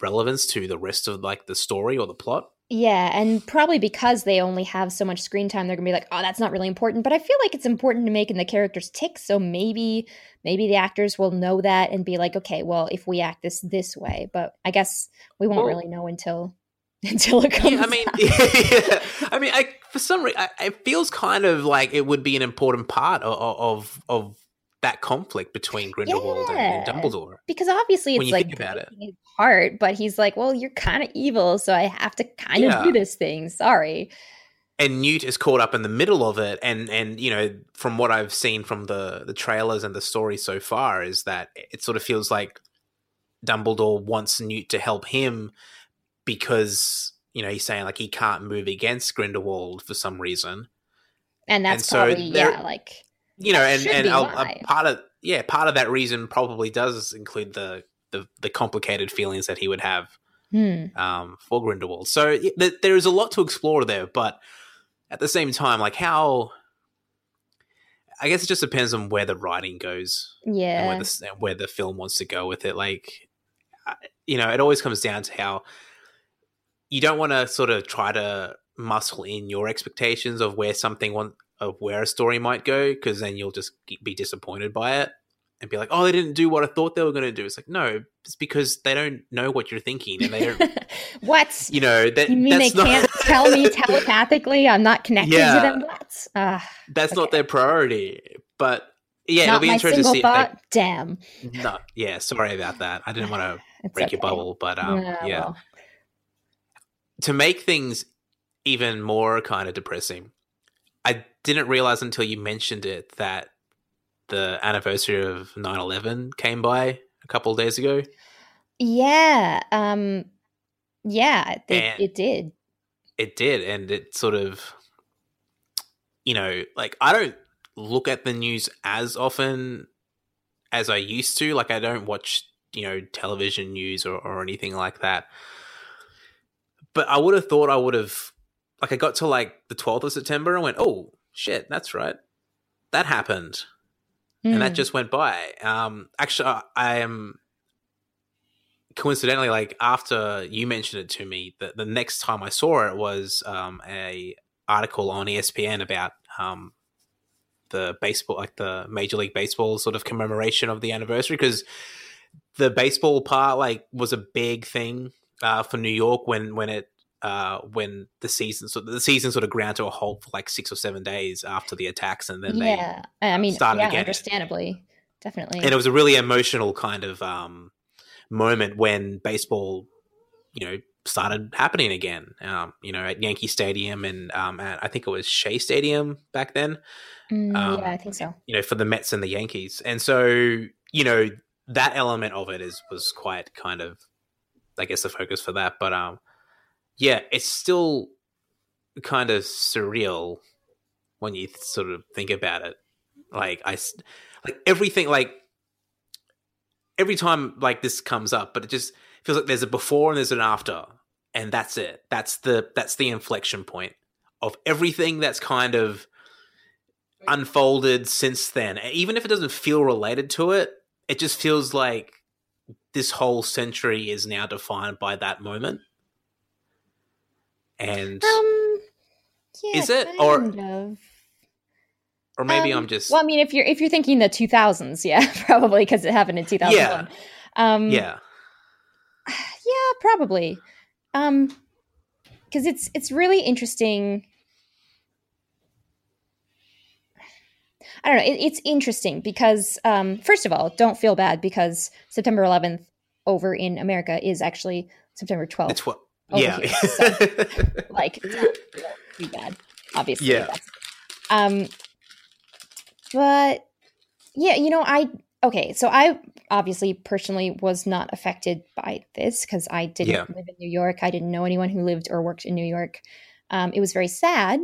relevance to the rest of like the story or the plot Yeah, and probably because they only have so much screen time, they're gonna be like, "Oh, that's not really important." But I feel like it's important to making the characters tick, so maybe maybe the actors will know that and be like, "Okay, well, if we act this this way." But I guess we won't Well- really know until until it comes. yeah, i mean yeah. i mean i for some reason it feels kind of like it would be an important part of of, of that conflict between grindelwald and, and dumbledore because obviously when it's you like think about it. his heart, but he's like, "Well, you're kind of evil, so I have to kind of Yeah. do this thing." Sorry. and Newt is caught up in the middle of it, and and you know from what I've seen from the the trailers and the story so far is that it sort of feels like Dumbledore wants Newt to help him because you know he's saying like he can't move against Grindelwald for some reason, And that's And so probably yeah, like you know, and and a, part of yeah part of that reason probably does include the the, the complicated feelings that he would have hmm. um, for Grindelwald. So th- there is a lot to explore there, but at the same time, like how, I guess it just depends on where the writing goes and Yeah. where the where the film wants to go with it. Like, you know, it always comes down to how you don't want to sort of try to muscle in your expectations of where something want of where a story might go, because then you'll just be disappointed by it and be like, "Oh, they didn't do what I thought they were going to do." It's like, no, it's because they don't know what you're thinking and they don't what? you know that You mean they not can't tell me telepathically I'm not connected Yeah. to them? What? Ah, that's not their priority but yeah it'll be interesting to see thought. Damn. no yeah sorry about that i didn't want to break your bubble but um Yeah, yeah well. to make things even more kind of depressing didn't realize until you mentioned it that the anniversary of 9-11 came by a couple of days ago Yeah. Um. Yeah. It, it did. it did and it sort of you know like i don't look at the news as often as i used to like i don't watch you know television news or, or anything like that but i would have thought i would have like i got to like the 12th of september and went oh shit that's right that happened and that Mm. just went by. Um, actually, I- I am coincidentally like after you mentioned it to me, the, the next time I saw it was um, a article on ESPN about um, the baseball, like the Major League Baseball sort of commemoration of the anniversary, because the baseball part like was a big thing uh, for New York when when it. Uh, when the season, so the season sort of ground to a halt for like six or seven days after the attacks, and then they yeah. I mean, started yeah, again. understandably, definitely. and it was a really emotional kind of um, moment when baseball, you know, started happening again. Um, you know, at Yankee Stadium and um, at, I think it was Shea Stadium back then. Mm, um, yeah, I think so. You know, for the Mets and the Yankees, and so you know that element of it is was quite kind of I guess the focus for that. But um, yeah, it's still kind of surreal when you sort of think about it. Like I, like everything, like every time like this comes up, but it just feels like there's a before and there's an after, and that's it. That's the that's the inflection point of everything that's kind of unfolded since then. Even if it doesn't feel related to it, it just feels like this whole century is now defined by that moment. And Um, yeah, Is it? Or- of. or maybe Um, I'm just Well, I mean, if you're if you're thinking the 2000s, yeah, probably because it happened in 2001. Um, yeah. yeah, probably. Um, because it's it's really interesting. I don't know. It, it's interesting because, um, first of all, don't feel bad because September 11th over in America is actually September 12th. It's what yeah. here, like it's not too bad obviously Yeah. Um but yeah you know i okay so i obviously personally was not affected by this because i didn't Yeah. live in new york i didn't know anyone who lived or worked in new york um, it was very sad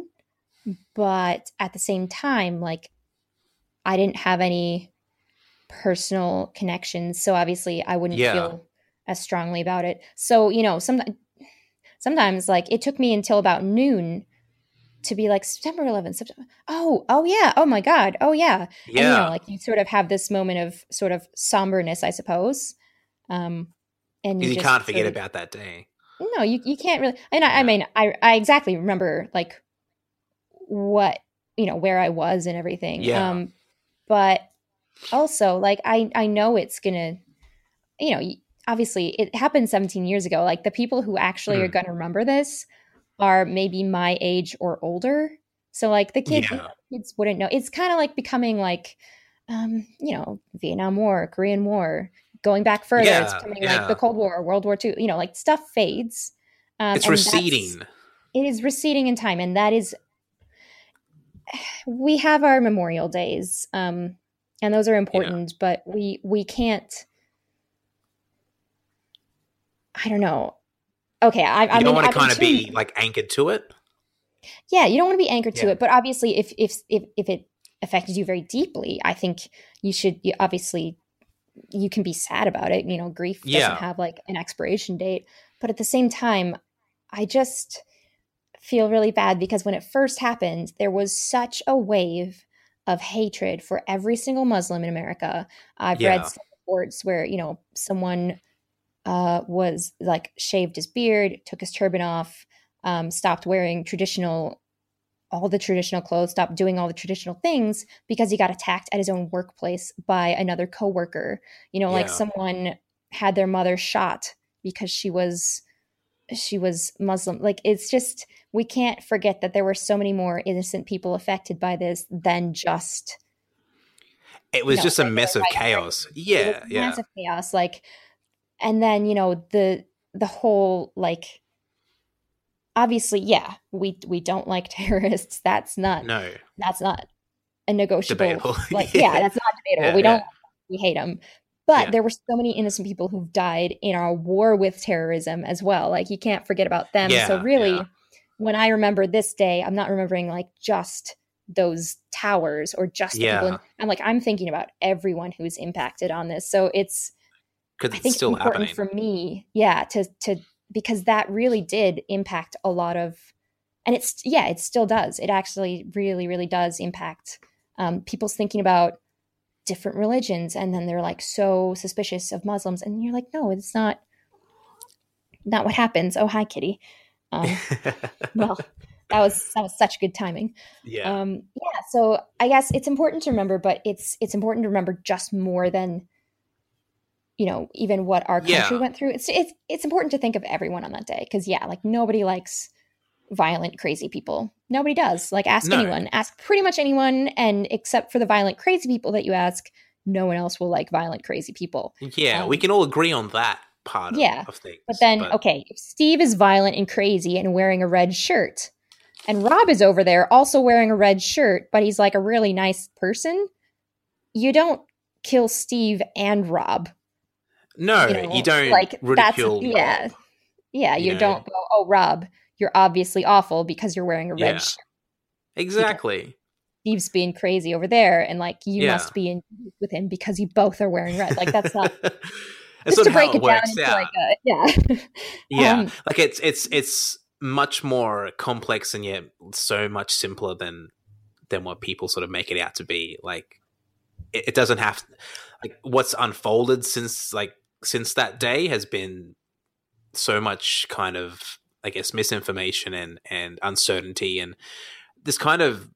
but at the same time like i didn't have any personal connections so obviously i wouldn't Yeah. feel as strongly about it so you know some sometimes like it took me until about noon to be like September 11th. September. Oh, oh yeah. Oh my God. Oh yeah. And you know, like you sort of have this moment of sort of somberness, I suppose. Um, and you can't forget sort of- about that day. No, you you can't really. And I, I mean, I I exactly remember like what you know where I was and everything. Yeah. Um, but also like I I know it's gonna, you know, obviously it happened 17 years ago. Like the people who actually are Mhm. gonna remember this are maybe my age or older. So like the kids, Yeah. kids wouldn't know. It's kind of like becoming like, um, you know, Vietnam War, Korean War, going back further. it's becoming yeah. like the Cold War, World War II. You know, like stuff fades. Um, it's receding. It is receding in time, and that is. We have our Memorial Days, um, and those are important, but we we can't. I don't know. Okay, I, You I don't want to kind of be like anchored to it. yeah you don't want to be anchored to it but obviously if if if, if it affected you very deeply i think you should you obviously you can be sad about it you know grief doesn't Yeah. have like an expiration date but at the same time i just feel really bad because when it first happened there was such a wave of hatred for every single muslim in america i've Yeah. read reports where you know someone uh, was like shaved his beard took his turban off um, stopped wearing traditional all the traditional clothes stopped doing all the traditional things because he got attacked at his own workplace by another coworker. You know like someone had their mother shot because she was she was muslim. Like it's just we can't forget that there were so many more innocent people affected by this than just It was No, just a mess of right, chaos. it Yeah, was yeah. massive chaos. Like and then you know the the whole like obviously yeah we we don't like terrorists that's not No, that's not a negotiable debatable. like yeah that's not debatable Yeah, we don't yeah. we hate them but Yeah. there were so many innocent people who've died in our war with terrorism as well like you can't forget about them so really yeah. when i remember this day i'm not remembering like just those towers or just the people Yeah. in, i'm like i'm thinking about everyone who's impacted on this so it's because I it's think still it's important happening. for me, yeah, to to because that really did impact a lot of, and it's yeah, it still does. It actually really, really does impact um, people's thinking about different religions, and then they're like so suspicious of Muslims, and you're like, no, it's not, not what happens. Oh, hi, Kitty. Um, well, that was that was such good timing. yeah, Um, yeah, so I guess it's important to remember, but it's it's important to remember just more than you know even what our country Yeah. went through. It's it's it's important to think of everyone on that day because yeah, like nobody likes violent, crazy people. Nobody does. Like ask No. anyone, ask pretty much anyone, and except for the violent, crazy people that you ask, no one else will like violent, crazy people. yeah. um, we can all agree on that part. yeah, of, of things. But then, okay, if Steve is violent and crazy and wearing a red shirt, and Rob is over there also wearing a red shirt, but he's like a really nice person, you don't kill Steve and Rob. No, you, know, you don't like ridicule. that's yeah, yeah. You, you know. don't go, oh Rob, you're obviously awful because you're wearing a red Yeah. shirt. Exactly. Steve's being crazy over there, and like you Yeah. must be in with him because you both are wearing red. Like that's not just not to break it it down into like a yeah. yeah, um, like it's it's it's much more complex and yet so much simpler than than what people sort of make it out to be. Like it, it doesn't have like what's unfolded since like since that day has been so much kind of I guess misinformation and and uncertainty and this kind of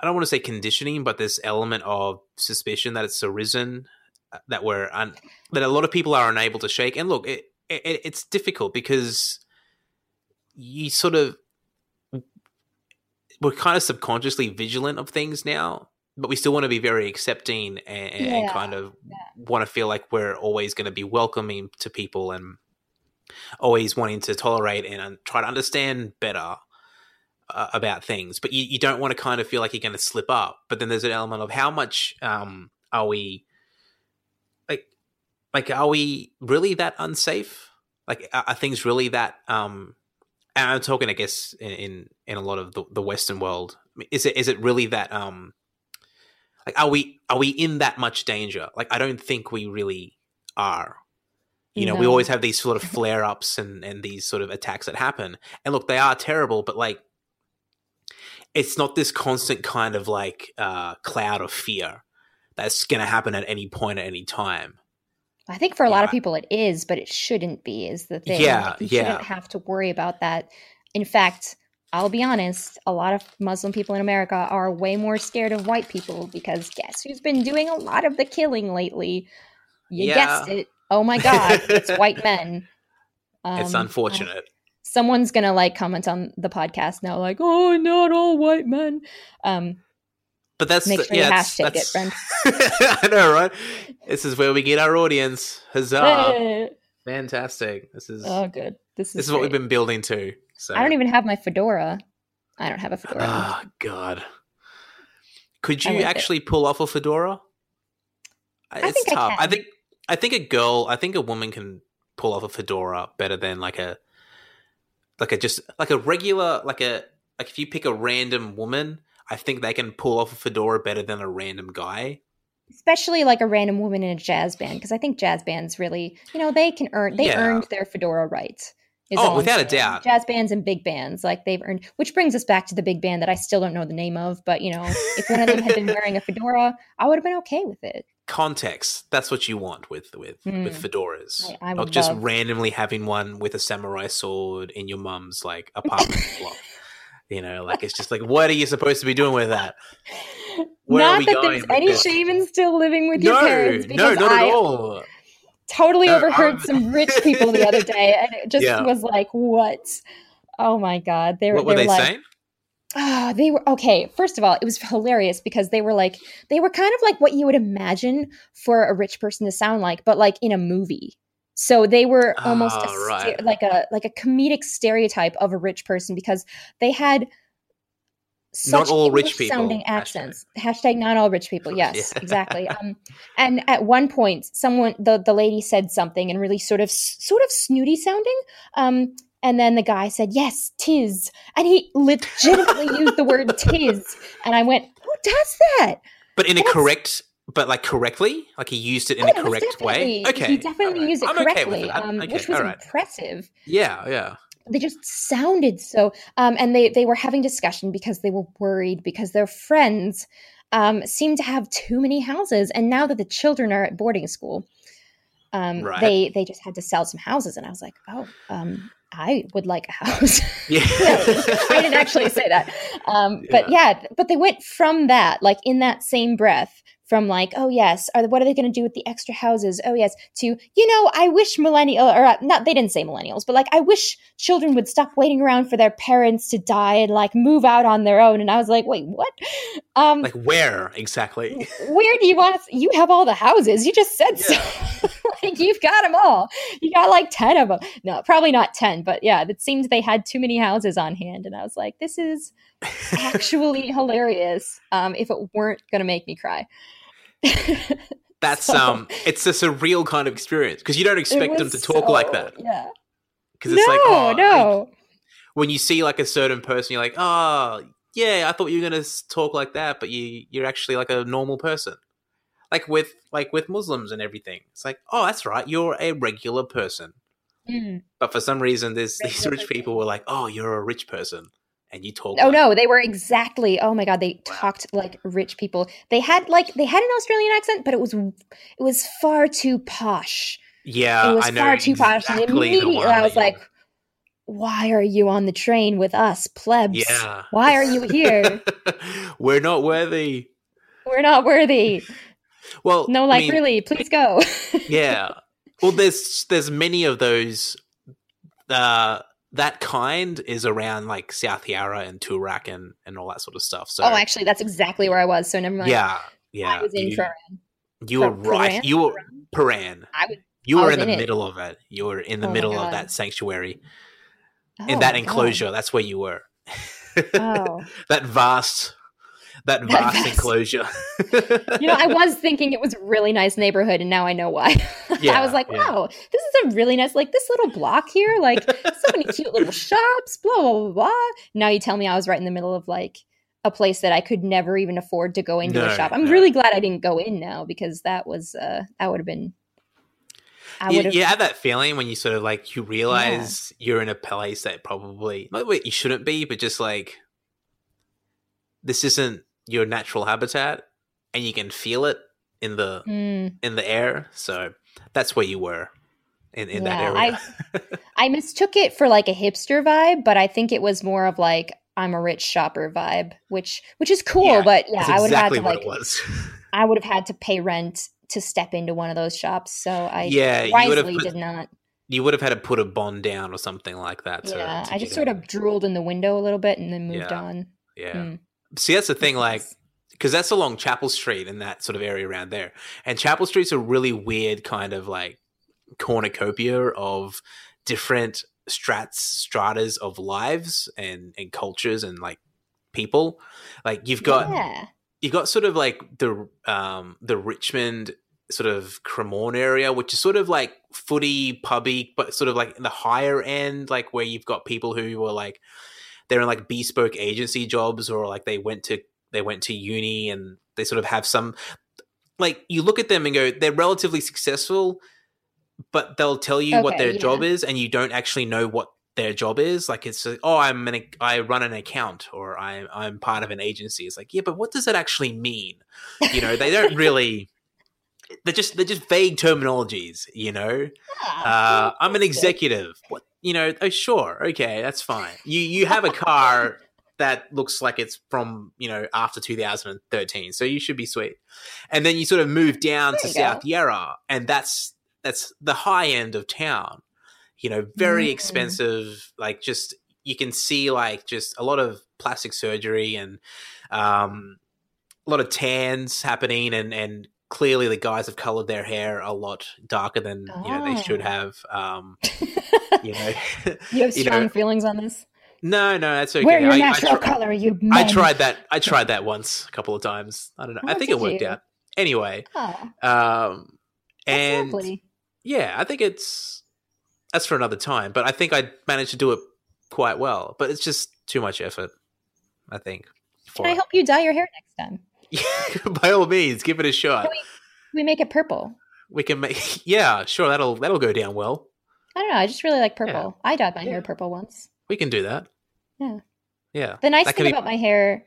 I don't want to say conditioning, but this element of suspicion that it's arisen uh, that we're un- that a lot of people are unable to shake. And look, it, it it's difficult because you sort of we're kind of subconsciously vigilant of things now, but we still want to be very accepting and, and Yeah, kind of want to feel like we're always going to be welcoming to people and always wanting to tolerate and try to understand better uh, about things. But you, you don't want to kind of feel like you're going to slip up. But then there's an element of how much um, are we like like are we really that unsafe? Like are, are things really that um and I'm talking, I guess, in in, in a lot of the, the Western world. Is it is it really that um, like are we are we in that much danger? Like I don't think we really are. You know, we always have these sort of flare ups and and these sort of attacks that happen. And look, they are terrible, but like, it's not this constant kind of like uh, cloud of fear that's going to happen at any point at any time. I think for a lot of people it is, but it shouldn't be. Is the thing? Yeah, you yeah. shouldn't have to worry about that. In fact, I'll be honest. A lot of Muslim people in America are way more scared of white people because guess who's been doing a lot of the killing lately? You Yeah. guessed it. Oh my god, it's white men. it's Um, unfortunate. someone's gonna like comment on the podcast now, like, "Oh, not all white men." Um, But that's make the- sure yeah, that's- hashtag it, that's- friend. I know, right? This is where we get our audience. Huzzah! Fantastic. This is oh, good. This is this is what we've been building to. So I don't even have my fedora. I don't have a fedora. Oh God. Could you like it. actually pull off a fedora? It's think I tough. I can. think I think a girl, I think a woman can pull off a fedora better than like a like a just like a regular like a like if you pick a random woman, I think they can pull off a fedora better than a random guy. especially like a random woman in a jazz band because i think jazz bands really you know they can earn they Yeah. earned their fedora right is Oh, without a doubt. jazz bands and big bands like they've earned which brings us back to the big band that i still don't know the name of but you know if one of them had been wearing a fedora i would have been okay with it Context. That's what you want with with Hmm. with fedoras. I- I Not just love- randomly having one with a samurai sword in your mum's like apartment block. You know, like it's just like, what are you supposed to be doing with that? Where are not that there's any this? shame in still living with your no, parents no, not I at all. Totally overheard I'm- some rich people the other day and it just Yeah. was like what oh my god they were, What were they they like, saying? Ah, they were okay. First of all, it was hilarious because they were like they were kind of like what you would imagine for a rich person to sound like, but like in a movie. So they were almost a Ah, right. like a like a comedic stereotype of a rich person because they had Not all rich people, sounding accents. Hashtag not all rich people. Yes, Yeah. exactly. Um, and at one point, someone the the lady said something and really sort of sort of snooty sounding. Um, and then the guy said, "Yes, tis," and he legitimately used the word "tis," and I went, "Who does that?" But in a correct, but like correctly, like he used it in Oh, a it correct way. Okay, he definitely alright. used it I'm okay with correctly, um, Okay, which was alright. impressive. Yeah, yeah. They just sounded so um and they they were having discussion because they were worried because their friends um seemed to have too many houses and now that the children are at boarding school um Right. they they just had to sell some houses and i was like oh um i would like a house Yeah. i didn't actually say that um but yeah but they went from that like in that same breath from like oh yes are what are they going to do with the extra houses? Oh yes to you know i wish millennial or uh, not they didn't say millennials but like i wish children would stop waiting around for their parents to die and like move out on their own. And i was like wait what? Um like where exactly? where do you want us you have all the houses. You just said so. Like you've got them all. You got like 10 of them no probably not 10 but yeah it seemed they had too many houses on hand and i was like this is actually hilarious um if it weren't gonna make me cry that's So- um, it's a surreal kind of experience because you don't expect them to talk like that. Yeah. Because it's no, like, oh, like, no. when you see like a certain person, you're like, oh, yeah, I thought you were gonna talk like that, but you you're actually like a normal person. Like with like with Muslims and everything, it's like, oh, that's right, you're a regular person. Mm. But for some reason, there's these rich people were like, oh, you're a rich person, and you talk. Oh like- no, they were exactly. Oh my god, they Wow. talked like rich people. They had like they had an Australian accent, but it was it was far too posh. yeah, it was I far too posh. And immediately I was like, "Why are you on the train with us, plebs? yeah, Why are you here? we're not worthy. We're not worthy." Well, No, I like mean, really, please go. yeah. Well, there's there's many of those. Uh, that kind is around like South Yarra and Toorak and and all that sort of stuff. So oh, actually, that's exactly where I was. So never mind. yeah, yeah. I was in you, you were Pra- right. You were Prahran. I was You were in the in it. middle of it. You were in the Oh middle of that sanctuary, oh in that my God. enclosure. That's where you were. Oh, that vast, that vast, enclosure. you know, I was thinking it was a really nice neighborhood, and now I know why. Yeah, I was like, yeah. wow, this is a really nice, like this little block here, like so many cute little shops, blah blah blah blah. Now you tell me I was right in the middle of like a place that I could never even afford to go into No, a shop. I'm no. really glad I didn't go in now because that was uh that would have been. I you, you have that feeling when you sort of like you realize you're in a place that probably not what you shouldn't be, but just like this isn't your natural habitat, and you can feel it in the Mm, in the air. So that's where you were in in that area. I mistook it for like a hipster vibe, but I think it was more of like I'm a rich shopper vibe, which which is cool. Yeah, but yeah, I would have had to like. I would have had to pay rent to step into one of those shops. So I yeah, you would have wisely put, did not. you would have had to put a bond down or something like that. To, yeah, to I just sort of drooled in the window a little bit and then moved Yeah. on. yeah. Mm. See, that's the thing, like, because that's along Chapel Street and that sort of area around there. And Chapel Street's a really weird kind of like cornucopia of different strats, stratas of lives and, and cultures and like people. Like, you've got yeah. you've got sort of like the um the Richmond sort of Cremorne area, which is sort of like footy, pubby, but sort of like the higher end, like where you've got people who were like they're in like bespoke agency jobs or like they went to they went to uni and they sort of have some like you look at them and go they're relatively successful but they'll tell you what their yeah. job is and you don't actually know what their job is. Like it's uh, oh i'm an i run an account or i'm i'm part of an agency. It's like yeah but what does that actually mean? You know they don't really they're just they're just vague terminologies you know? Uh, I'm an executive. What you know? Oh, sure, okay, that's fine. You you have a car that looks like it's from you know after 2013, so you should be sweet. And then you sort of move down There to South go. Yarra, and that's that's the high end of town. You know, very Mm. expensive. Like just you can see like just a lot of plastic surgery and um, a lot of tans happening, and and clearly the guys have colored their hair a lot darker than you know they should Oh. have. Um, you know, you have you know- strong feelings on this. no, no, that's okay. Wear your I, I natural tr- color, you I tried that. I tried that once, a couple of times. I don't know. I think it worked you? out. Anyway, Oh, um, and lovely. yeah, I think it's that's for another time. But I think I managed to do it quite well. But it's just too much effort. I think. Can I help you dye your hair next time? it. By all means, give it a shot. Can We make it purple. We can make. Yeah, sure. That'll that'll go down well. I don't know. I just really like purple. Yeah. I dyed my Yeah. hair purple once. We can do that. Yeah. Yeah. The nice That thing be- about my hair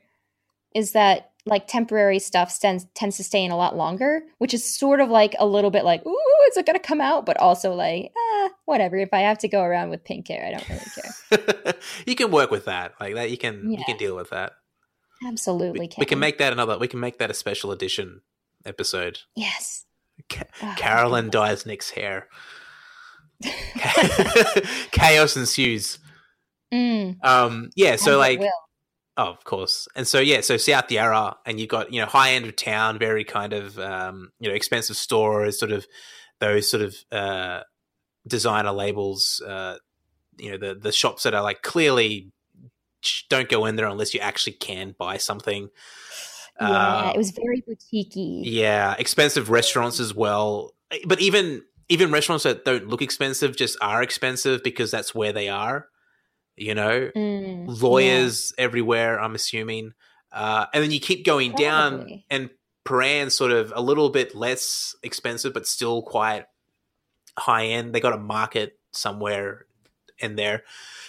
is that like temporary stuff tends tends to stay in a lot longer, which is sort of like a little bit like, ooh, is it gonna come out? But also like, ah, whatever. If I have to go around with pink hair, I don't really care. you can work with that. Like that, you can you can deal with that. Absolutely We, can. we can make that another. We can make that a special edition episode. yes. Ca- Oh, Carolyn dyes Nick's hair. Chaos ensues. Mm, Um, yeah. So it like, oh, of course. And so yeah. So South Yarra, and you've got you know high end of town, very kind of um, you know expensive stores, sort of those sort of uh, designer labels. Uh, you know the the shops that are like clearly don't go in there unless you actually can buy something. Yeah, Uh, it was very boutiquey. yeah, expensive restaurants as well. But even even restaurants that don't look expensive just are expensive because that's where they are. You know, Mm, lawyers everywhere. I'm assuming, uh, and then you keep going down, and Prahran's sort of a little bit less expensive, but still quite high end. They got a market somewhere in there,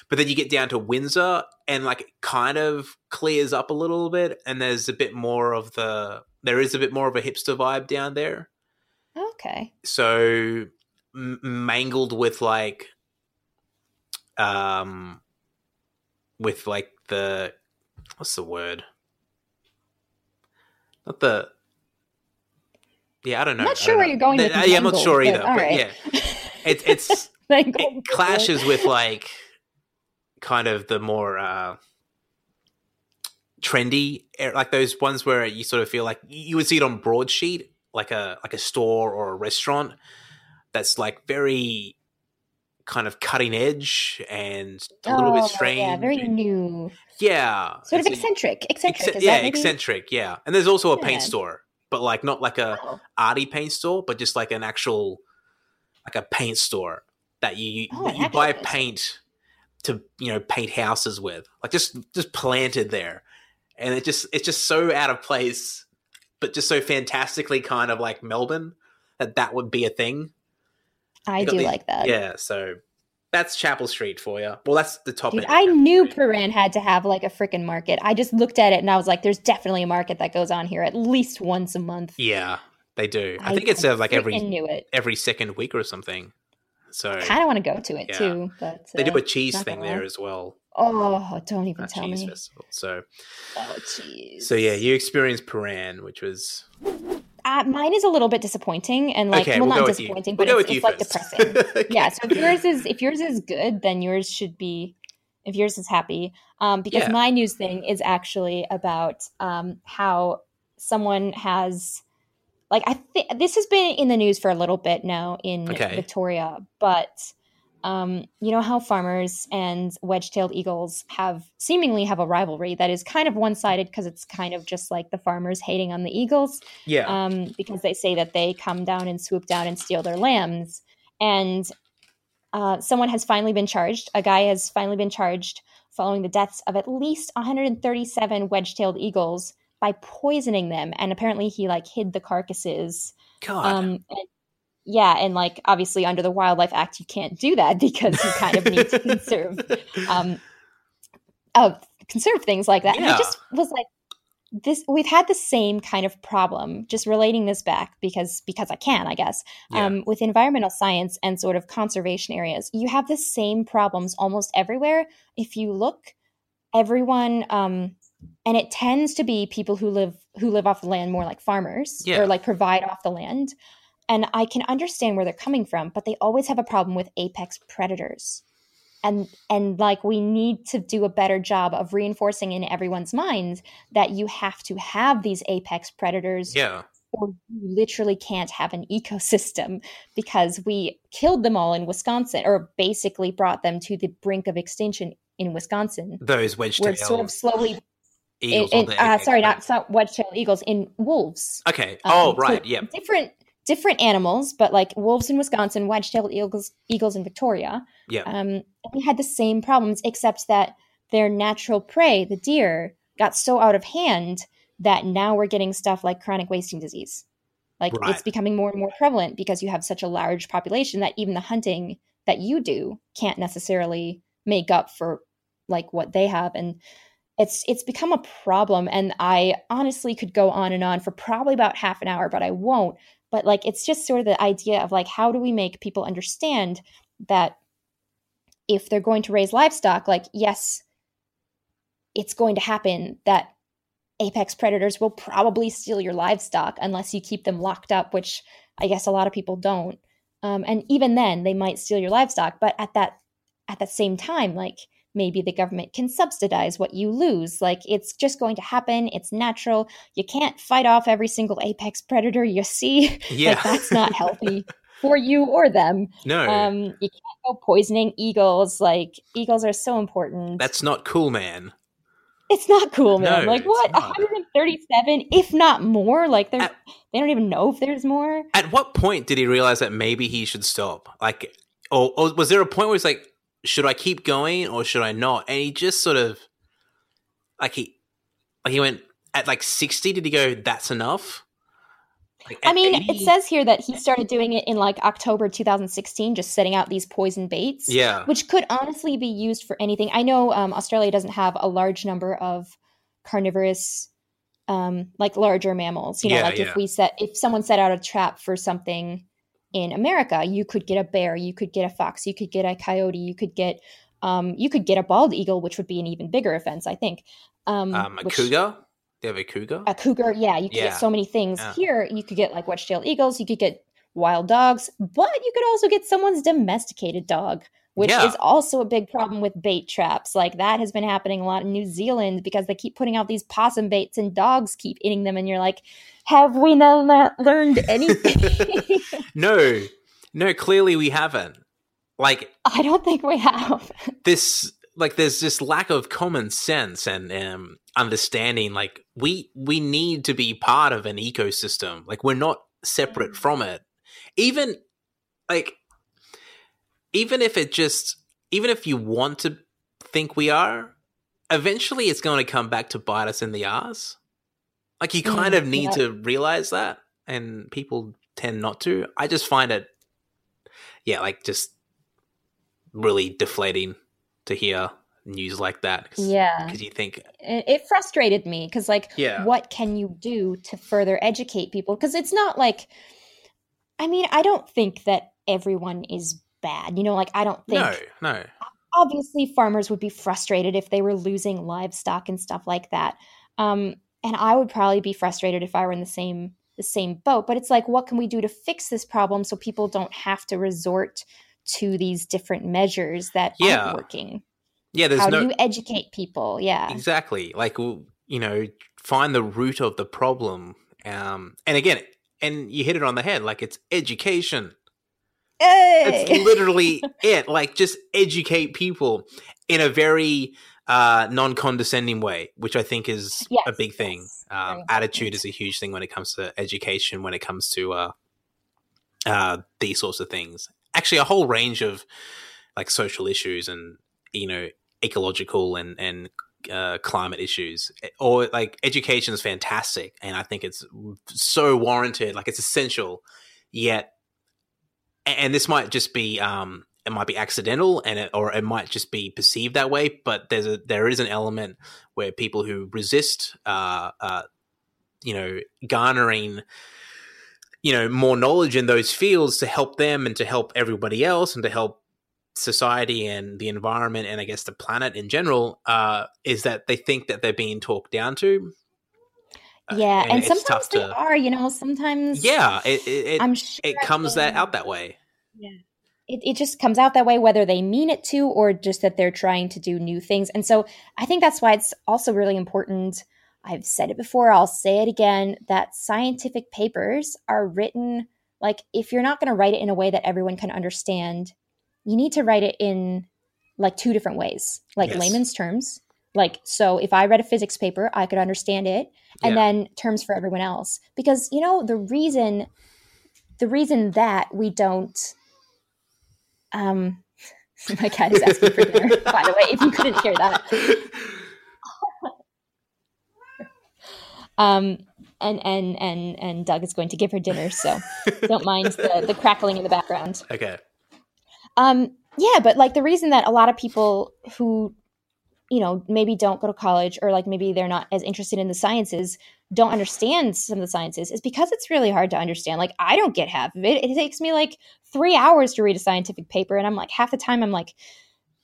but then you get down to Windsor, and like it kind of clears up a little bit, and there's a bit more of the there is a bit more of a hipster vibe down there. Okay. So m- mangled with like, um, with like the what's the word? Not the. Yeah, I don't know. I'm not sure where know. you're going with Uh, yeah, I'm not sure either. But, all right. yeah, it, it's it clashes with like kind of the more uh trendy eh, like those ones where you sort of feel like you would see it on broadsheet like a like a store or a restaurant that's like very kind of cutting edge and a little bit Oh, strange Yeah, very new. yeah Sort of eccentric. Eccentric. ecce- is yeah eccentric yeah and there's also a paint Yeah. store but like not like a Oh, arty paint store, but just like an actual like a paint store that you Oh, that you buy store. paint to you know paint houses with, like just just planted there, and it just it's just so out of place, but just so fantastically kind of like Melbourne that that would be a thing. I do these- like that. Yeah, so that's Chapel Street for you. Well, that's the top. Dude, I Chapel knew Street. Prahran had to have like a freaking market. I just looked at it and I was like, there's definitely a market that goes on here at least once a month. Yeah, they do. I, think it's uh, like every freaking knew it. every second week or something. So I Kind of want to go to it Yeah. too, but they do uh, a cheese thing there as well. Oh, don't even tell cheese me. festival. So Oh, jeez. so yeah, you experienced Prahran, which was Uh, mine is a little bit disappointing and like, okay. well, we'll not disappointing, We'll but it's, it's like depressing. Okay. yeah. So if yours is if yours is good, then yours should be. If yours is happy, um, because Yeah. my news thing is actually about um, how someone has, like, I think this has been in the news for a little bit now in Okay. Victoria, but um, you know how farmers and wedge-tailed eagles have seemingly have a rivalry that is kind of one-sided because it's kind of just like the farmers hating on the eagles yeah, um, because they say that they come down and swoop down and steal their lambs. And uh, someone has finally been charged. A guy has finally been charged following the deaths of at least 137 wedge-tailed eagles by poisoning them. And apparently, he like hid the carcasses. God, Um, and, yeah, and like obviously under the Wildlife Act, you can't do that because you kind of need to conserve um, uh, conserve things like that. And I just was like, this we've had the same kind of problem. Just relating this back because because I can, I guess. Yeah. Um, with environmental science and sort of conservation areas, you have the same problems almost everywhere. If you look, everyone. Um, and it tends to be people who live who live off the land more like farmers Yeah. or like provide off the land and i can understand where they're coming from but they always have a problem with apex predators and and like we need to do a better job of reinforcing in everyone's mind that you have to have these apex predators yeah, or you literally can't have an ecosystem because we killed them all in wisconsin or basically brought them to the brink of extinction in wisconsin those wedge it's sort of slowly eagles. in, in- uh, sorry, not, not wedge-tailed eagles. In wolves. Okay. Um, oh, so right. Yeah. Different different animals, but like wolves in Wisconsin, wedge-tailed eagles eagles in Victoria. Yeah. Um, they had the same problems, except that their natural prey, the deer, got so out of hand that now we're getting stuff like chronic wasting disease. Like Right. it's becoming more and more prevalent because you have such a large population that even the hunting that you do can't necessarily make up for like what they have and it's it's become a problem and i honestly could go on and on for probably about half an hour but i won't but like it's just sort of the idea of like how do we make people understand that if they're going to raise livestock like yes it's going to happen that apex predators will probably steal your livestock unless you keep them locked up which i guess a lot of people don't. Um, and even then they might steal your livestock but at that at that same time like maybe the government can subsidize what you lose like it's just going to happen it's natural you can't fight off every single apex predator you see Yeah. like that's not healthy for you or them no, um you can't go poisoning eagles like eagles are so important that's not cool, man. It's not cool, man. No, like what? 137, if not more. Like there's, At- they don't even know if there's more. At what point did he realize that maybe he should stop? Like, or, or was there a point where he's like, should I keep going or should I not? And he just sort of, like he, like he went at like sixty. Did he go? That's enough. Like, I mean, 80? it says here that he started doing it in like October 2016, just setting out these poison baits. yeah, which could honestly be used for anything. I know um, Australia doesn't have a large number of carnivorous, um, like larger mammals. You know, Yeah, like yeah. if we set if someone set out a trap for something in America, you could get a bear, you could get a fox, you could get a coyote, you could get um, you could get a bald eagle, which would be an even bigger offense, I think. Um, um, a which- cougar. They have a cougar. a cougar yeah you could Yeah. get so many things Yeah. here you could get like wedge-tailed eagles you could get wild dogs but you could also get someone's domesticated dog which Yeah. is also a big problem with bait traps like that has been happening a lot in new zealand because they keep putting out these possum baits and dogs keep eating them and you're like have we not learned anything no, no. Clearly, we haven't. Like i don't think we have this like there's this lack of common sense and um, understanding like we we need to be part of an ecosystem like we're not separate from it even like even if it just even if you want to think we are eventually it's going to come back to bite us in the ass like you kind Mm, of need yeah. to realize that and people tend not to i just find it yeah like just really deflating to hear news like that cause, yeah 'cause you think it, it frustrated me because like Yeah. what can you do to further educate people because it's not like i mean i don't think that everyone is bad you know like i don't think no no. obviously farmers would be frustrated if they were losing livestock and stuff like that. Um and i would probably be frustrated if i were in the same the same boat but it's like what can we do to fix this problem so people don't have to resort to these different measures that Yeah. aren't working? Yeah there's how no do you educate people? Yeah. Exactly. Like you know find the root of the problem um and again and you hit it on the head like it's education Hey! It's literally it. Like just educate people in a very uh, non-condescending way, which I think is a Yes, big thing. yes, Um, attitude is a huge thing when it comes to education. When it comes to uh, uh, these sorts of things, actually, a whole range of like social issues and you know ecological and and uh, climate issues, or like education is fantastic, and I think it's so warranted. Like it's essential. Yet and this might just be um it might be accidental and it, or it might just be perceived that way but there's a there is an element where people who resist uh uh you know garnering you know more knowledge in those fields to help them and to help everybody else and to help society and the environment and i guess the planet in general uh is that they think that they're being talked down to Uh, yeah and, it's sometimes they to are you know sometimes yeah it it, sure it comes that out that way Yeah. it, it just comes out that way whether they mean it to or just that they're trying to do new things and so i think that's why it's also really important i've said it before i'll say it again that scientific papers are written like if you're not going to write it in a way that everyone can understand you need to write it in like two different ways like Yes. layman's terms like so if i read a physics paper i could understand it and Yeah. then terms for everyone else. Because you know the reason the reason that we don't um my cat is asking for dinner by the way if you couldn't hear that. Um and and and and doug is going to give her dinner so don't mind the the crackling in the background. Okay um, yeah, but like the reason that a lot of people who, you know, maybe don't go to college or like maybe they're not as interested in the sciences don't understand some of the sciences is because it's really hard to understand. Like I don't get half of it. It takes me like three hours to read a scientific paper, and I'm like half the time I'm like,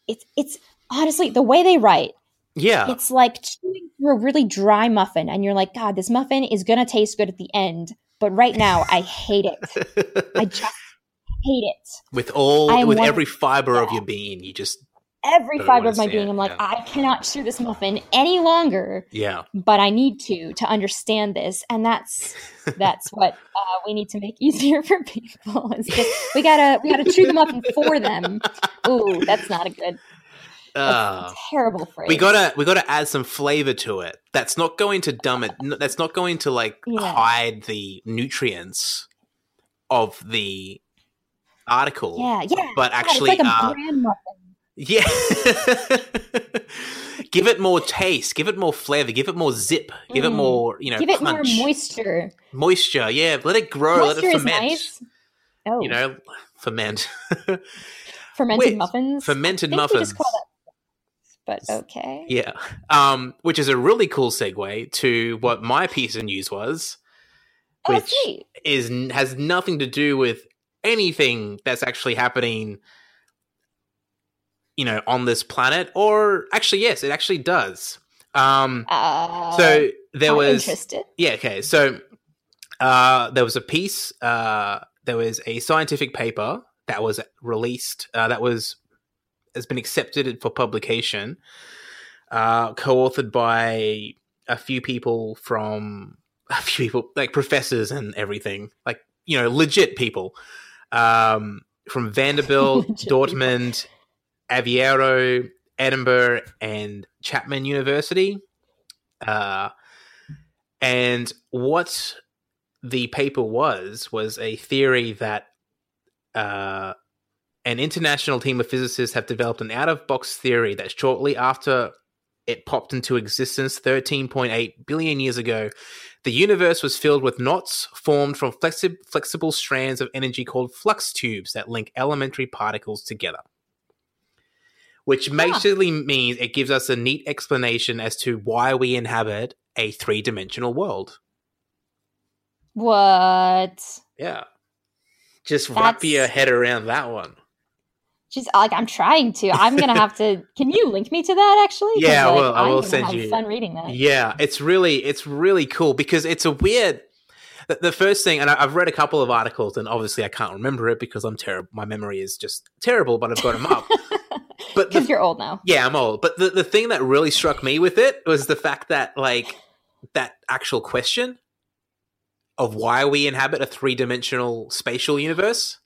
it's it's honestly the way they write. yeah It's like chewing through a really dry muffin, and you're like, God, this muffin is gonna taste good at the end, but right now I hate it. I just hate it. with all with every fiber of your being you just every fiber of my being. it, I'm like, yeah. I cannot chew this muffin any longer, yeah but I need to to understand this, and that's that's what uh, we need to make easier for people. It's just we gotta we gotta chew the muffin for them. Ooh, that's not a good. Uh, terrible phrase. we gotta we gotta add some flavor to it. That's not going to dumb it. That's not going to like Yeah. hide the nutrients of the article. Yeah, yeah. But actually, it's like a uh. Yeah. give it more taste. Give it more flavor. Give it more zip. Give it Mm. more, you know, Give it punch. more moisture. moisture. Yeah, let it grow. moisture let it ferment. nice. Oh, You know, ferment. fermented wait, muffins. fermented I think we muffins. but okay. Yeah. Um, which is a really cool segue to what my piece of news was, Oh, which sweet. is has nothing to do with anything that's actually happening you know on this planet or actually yes it actually does um Uh, so there I'm was interested. yeah okay so uh there was a piece uh there was a scientific paper that was released uh, that was has been accepted for publication uh co-authored by a few people from a few people like professors and everything like you know legit people um from Vanderbilt. Dortmund, Aveiro, Edinburgh, and Chapman University. Uh, and what the paper was was a theory that uh, an international team of physicists have developed an out-of-box theory that shortly after it popped into existence 13.8 billion years ago, the universe was filled with knots formed from flexi- flexible strands of energy called flux tubes that link elementary particles together. Which basically means it gives us a neat explanation as to why we inhabit a three dimensional world. What? Yeah. Just wrap your head around that one. Just like I'm trying to. I'm gonna have to. Can you link me to that? actually? Yeah, I like, will- I I'm will send have you- Fun reading that. Yeah, it's really it's really cool because it's a weird. The, the first thing, and I, I've read a couple of articles, and obviously I can't remember it because I'm terrible. My memory is just terrible, but I've got them up. But Because you're old now. yeah, I'm old. But the the thing that really struck me with it was the fact that like that actual question of why we inhabit a three dimensional spatial universe.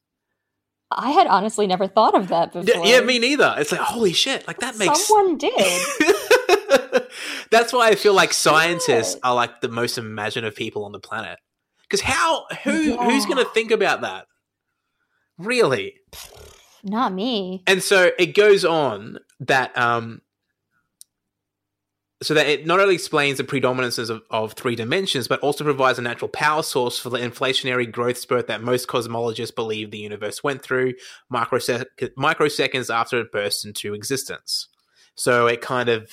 I had honestly never thought of that before. yeah, me neither. It's like holy shit! Like that makes Someone did. That's why I feel like scientists are like the most imaginative people on the planet. Because how who who's going to think about that? Really? Not me. And so it goes on that um so that it not only explains the predominances of, of three dimensions, but also provides a natural power source for the inflationary growth spurt that most cosmologists believe the universe went through microsec- microseconds after it burst into existence. So it kind of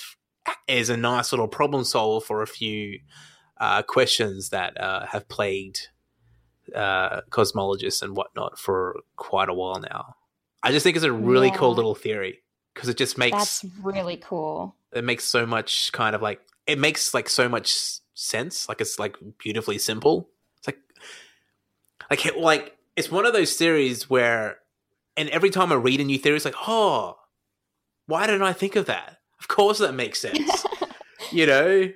is a nice little problem solver for a few uh, questions that uh, have plagued uh, cosmologists and whatnot for quite a while now. I just think it's a really cool little theory because it just makes That's really cool. it makes so much kind of like it makes like so much sense like it's like beautifully simple it's like like like it's one of those theories where and every time i read a new theory it's like oh why didn't i think of that of course that makes sense you know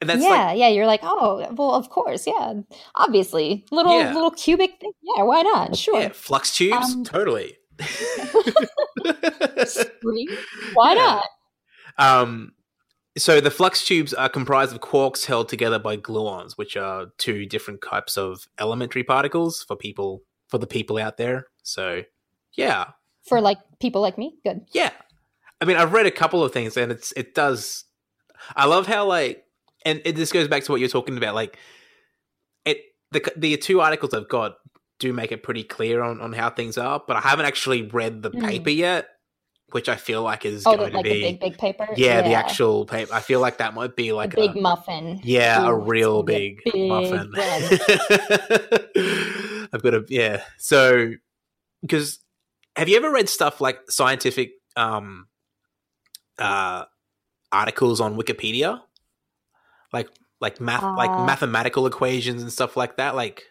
and that's yeah, like yeah. You're like, oh, well, of course, yeah. Obviously, little Yeah. little cubic thing. Yeah, why not? Sure. yeah flux tubes Um, totally? Why not? Um, so the flux tubes are comprised of quarks held together by gluons, which are two different types of elementary particles for people for the people out there. So yeah, For like people like me, good. yeah. I mean, I've read a couple of things, and it's it does. I love how like, and it, this goes back to what you're talking about. Like, it the the two articles I've got do make it pretty clear on on how things are, but I haven't actually read the Mm. paper yet, which I feel like is Oh, going like to be big big paper. yeah, the actual paper. I feel like that might be like a big a, muffin. yeah, a Ooh, it's real big, big muffin. I've got a yeah. So because have you ever read stuff like scientific um uh articles on Wikipedia? Like like math like Uh, mathematical equations and stuff like that. Like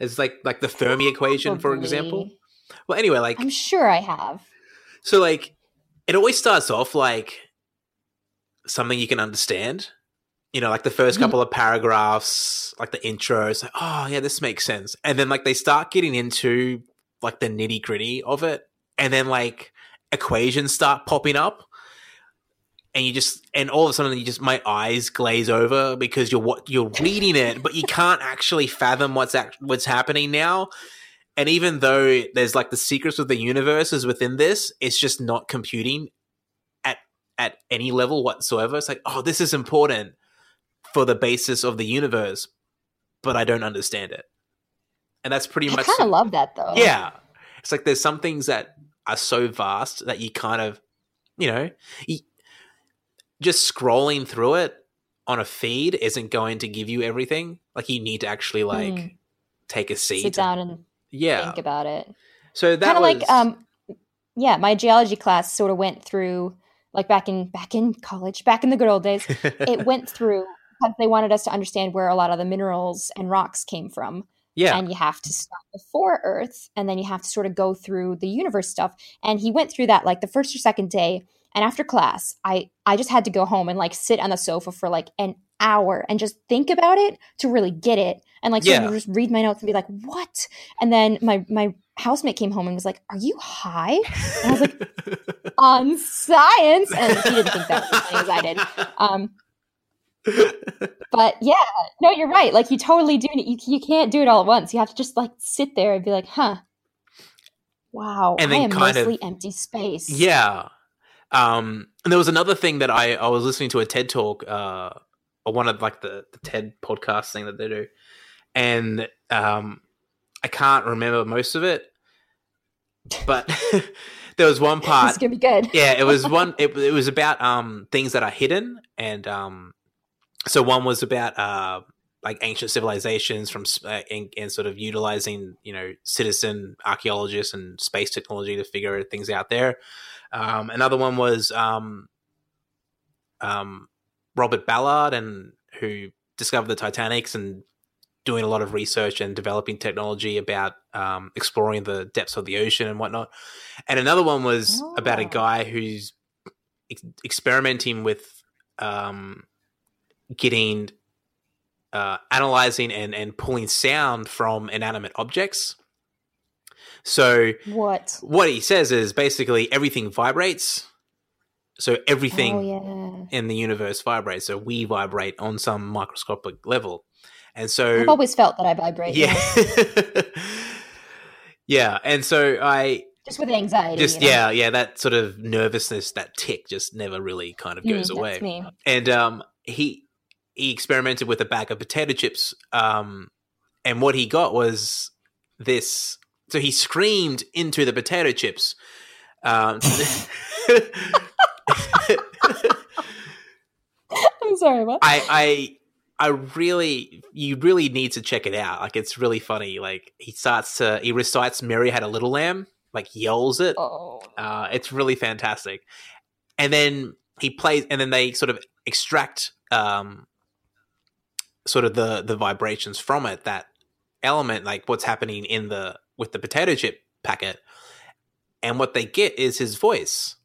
it's like like the Fermi equation, for example. Well, anyway, like I'm sure I have. so like it always starts off like something you can understand. You know, like the 1st Mhm. couple of paragraphs, like the intro, it's like, oh yeah, this makes sense. And then like they start getting into like the nitty gritty of it. And then like equations start popping up. And you just and all of a sudden you just my eyes glaze over because you're what you're reading it, but you can't actually fathom what's act, what's happening now. And even though there's like the secrets of the universe is within this, it's just not computing at at any level whatsoever. It's like, oh, this is important for the basis of the universe, but I don't understand it. And that's pretty I much i kind of love that though. yeah. It's like there's some things that are so vast that you kind of, you know, you, just scrolling through it on a feed isn't going to give you everything. Like you need to actually like Mm. take a seat. Sit down and yeah. think about it. So that kind of was like um yeah my geology class sort of went through like back in back in college back in the good old days it went through because they wanted us to understand where a lot of the minerals and rocks came from yeah. and you have to start before earth and then you have to sort of go through the universe stuff and he went through that like the first or second day and after class i i just had to go home and like sit on the sofa for like an hour and just think about it to really get it and like of Yeah. just read my notes and be like what and then my my housemate came home and was like are you high and i was like on science and he didn't think that was as funny as i did um but yeah, no, you're right. Like you totally do it. You, you can't do it all at once. You have to just like sit there and be like, huh, wow, And I then am kind of- mostly empty space. Yeah. Um, and there was another thing that I, I was listening to a TED talk, uh, or one of like the, the TED podcast thing that they do. And um, I can't remember most of it, but there was one part. it's gonna be good. yeah, it was one. It, it was about um things that are hidden, and um, so one was about uh like ancient civilizations from uh, and, and sort of utilizing you know citizen archaeologists and space technology to figure things out there. Um, another one was um, um, Robert Ballard, and who discovered the Titanics and doing a lot of research and developing technology about um, exploring the depths of the ocean and whatnot. And another one was about a Oh. guy who's ex- experimenting with um, getting uh, analyzing and, and pulling sound from inanimate objects. So What? what he says is basically everything vibrates. So everything Oh yeah. in the universe vibrates. So we vibrate on some microscopic level. And so I've always felt that I vibrate. yeah. Yeah. And so I Just with anxiety. just you know? yeah, yeah, that sort of nervousness, that tick just never really kind of Mm, goes that's away. me. And um he he experimented with a bag of potato chips. Um and what he got was this so he screamed into the potato chips. Um I'm sorry. What? I I I really you really need to check it out. Like it's really funny. Like he starts to he recites Mary had a little lamb, like yells it. oh. Uh it's really fantastic. And then he plays and then they sort of extract um sort of the the vibrations from it, that element, like what's happening in the with the potato chip packet. And what they get is his voice.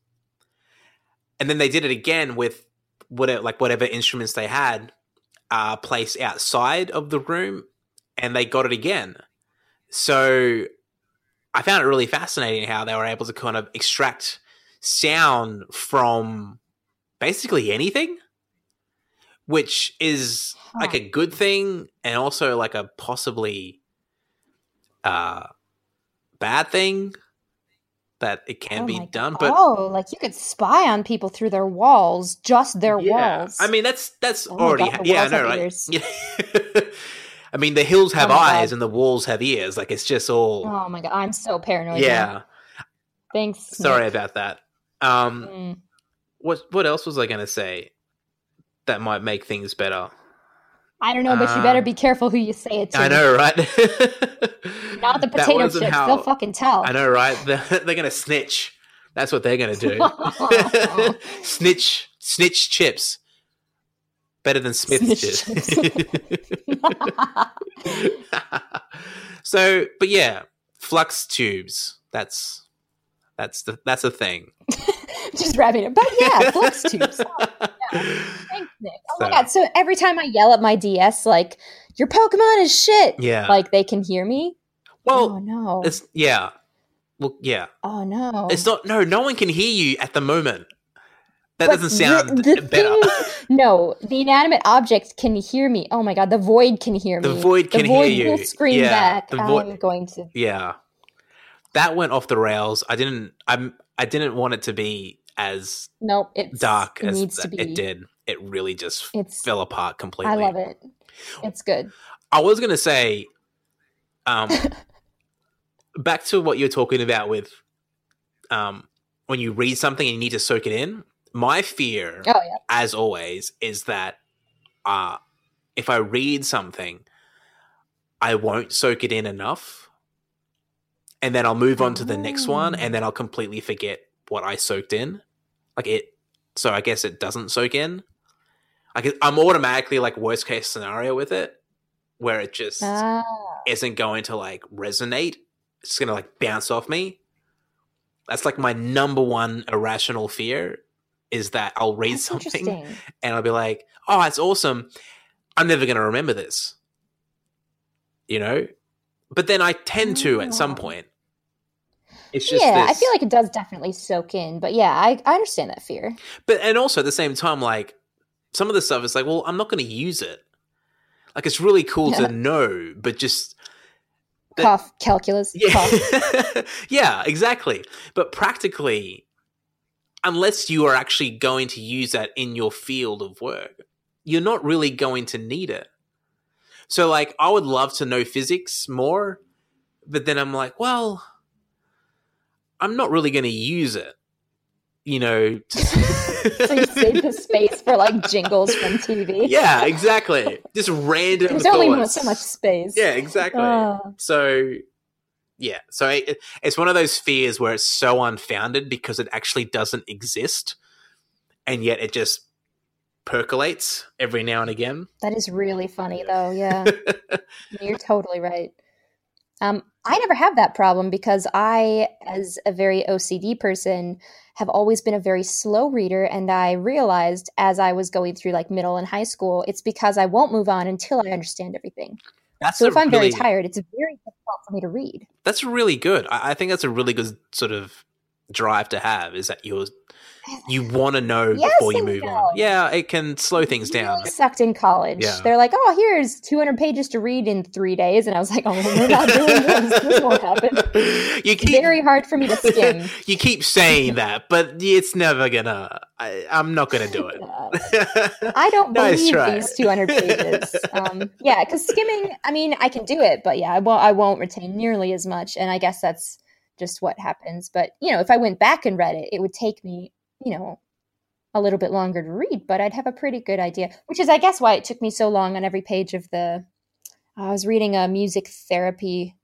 And then they did it again with whatever like whatever instruments they had uh placed outside of the room and they got it again. So I found it really fascinating how they were able to kind of extract sound from basically anything, which is like a good thing and also like a possibly uh bad thing that it can Oh be done. God. But oh, like you could spy on people through their walls, just their yeah, walls. I mean that's that's Oh already God, the yeah, I walls know, right? Yeah. I mean the hills have Oh eyes God. and the walls have ears. Like it's just all oh my god, I'm so paranoid. now. yeah. Thanks. Sorry Nick. about that. Um Mm. what what else was I going to say that might make things better? I don't know, but you better Uh, be careful who you say it to. I know, right? Not the potato chips. how- They'll fucking tell. I know, right? They're, they're going to snitch. That's what they're going to do. snitch, snitch chips. Better than Smith's Snitch chips. so, but yeah, flux tubes. That's that's the that's a thing. Just wrapping it. But yeah, flux tubes. Oh, thanks, Nick. Oh my god. So every time I yell at my DS, like, your Pokemon is shit. Yeah. Like they can hear me. Well, oh no. it's yeah. Well, yeah. Oh no. It's not. No, no one can hear you at the moment. That But doesn't sound the, the better. no, the inanimate objects can hear me. Oh my god, the void can hear The me. The void can the hear void you. will scream Yeah, back. the void- I'm going to. yeah, that went off the rails. I didn't. I'm. I didn't want it to be as Nope, it's dark It as needs to be. it did. It really just It's. fell apart completely. I love it. It's good. I was gonna say, um, back to what you're talking about with, um, when you read something and you need to soak it in. My fear, Oh yeah. as always, is that uh, if I read something, I won't soak it in enough, and then I'll move on to the next one, and then I'll completely forget what I soaked in. Like it, so I guess it doesn't soak in. Like I'm automatically like worst case scenario with it, where it just Ah, isn't going to like resonate. It's gonna like bounce off me. That's like my number one irrational fear is that I'll read that's something and I'll be like, "Oh, it's awesome. I'm never going to remember this." You know? But then I tend to at some Oh. point. It's just yeah, I feel like it does definitely soak in, but yeah, I, I understand that fear. But and also at the same time like some of the stuff is like, "Well, I'm not going to use it." Like it's really cool Yeah. to know, but just That- Cough, calculus, cough. Yeah. yeah, exactly. But practically, unless you are actually going to use that in your field of work, you're not really going to need it. So, like, I would love to know physics more, but then I'm like, well, I'm not really going to use it. You know, so you save the space for like jingles from TV. yeah, exactly. Just random There's only so much space. Yeah, exactly. Oh. So, yeah, so it, it's one of those fears where it's so unfounded because it actually doesn't exist, and yet it just percolates every now and again. That is really funny, though. Yeah, you're totally right. Um, I never have that problem because I, as a very OCD person, have always been a very slow reader. And I realized as I was going through like middle and high school, it's because I won't move on until I understand everything. That's So if I'm really, very tired, it's very difficult for me to read. That's really good. I, I think that's a really good sort of drive to have. Is that you're you want to know Yes before you move no. on. Yeah, it can slow things down. Really sucked in college. Yeah. They're like, "Oh, here's 200 pages to read in three days," and I was like, "Oh, we're not doing this. This won't happen." you It's keep very hard for me to skim. you keep saying that, but it's never gonna. I, I'm not gonna do it. I don't believe try. these 200 pages. Um, yeah, because skimming, I mean, I can do it, but yeah, I won't, I won't retain nearly as much. And I guess that's just what happens. But, you know, if I went back and read it, it would take me, you know, a little bit longer to read, but I'd have a pretty good idea, which is, I guess, why it took me so long on every page of the. I was reading a music therapy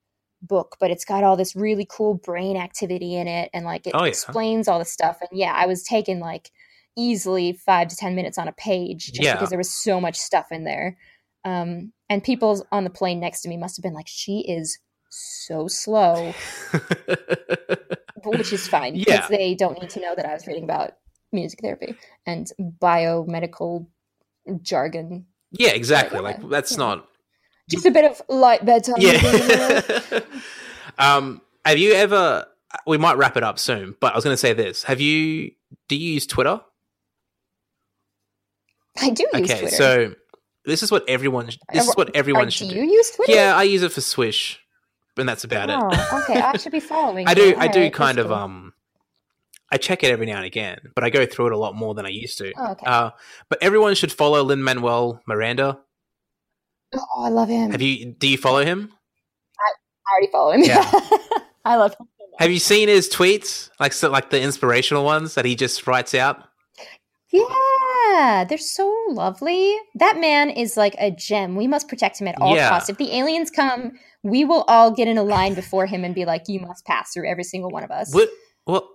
book, but it's got all this really cool brain activity in it and like it Oh, yeah. explains all the stuff. And yeah, I was taking like easily five to 10 minutes on a page just Yeah. because there was so much stuff in there. Um, and people on the plane next to me must have been like, she is so slow, which is fine because Yeah. they don't need to know that I was reading about music therapy and biomedical jargon. yeah, exactly. Like that's yeah. not. Just a bit of light bedtime. reading in there. Yeah. um, have you ever? We might wrap it up soon, but I was going to say this: Have you? Do you use Twitter? I do use okay, Twitter. so this is what everyone. This is what everyone should do do. you use Twitter? Yeah, I use it for Swish, and that's about it. Oh, okay. I should be following. I do. I do right, kind of. cool. Um, I check it every now and again, but I go through it a lot more than I used to. Oh, okay. Uh, but everyone should follow Lin Manuel Miranda. oh, I love him. Have you? Do you follow him? I already follow him. Yeah. I love him. so. Have you seen his tweets? Like so, like the inspirational ones that he just writes out. Yeah, they're so lovely. That man is like a gem. We must protect him at all Yeah. costs. If the aliens come, we will all get in a line before him and be like, "You must pass through every single one of us." What? Well,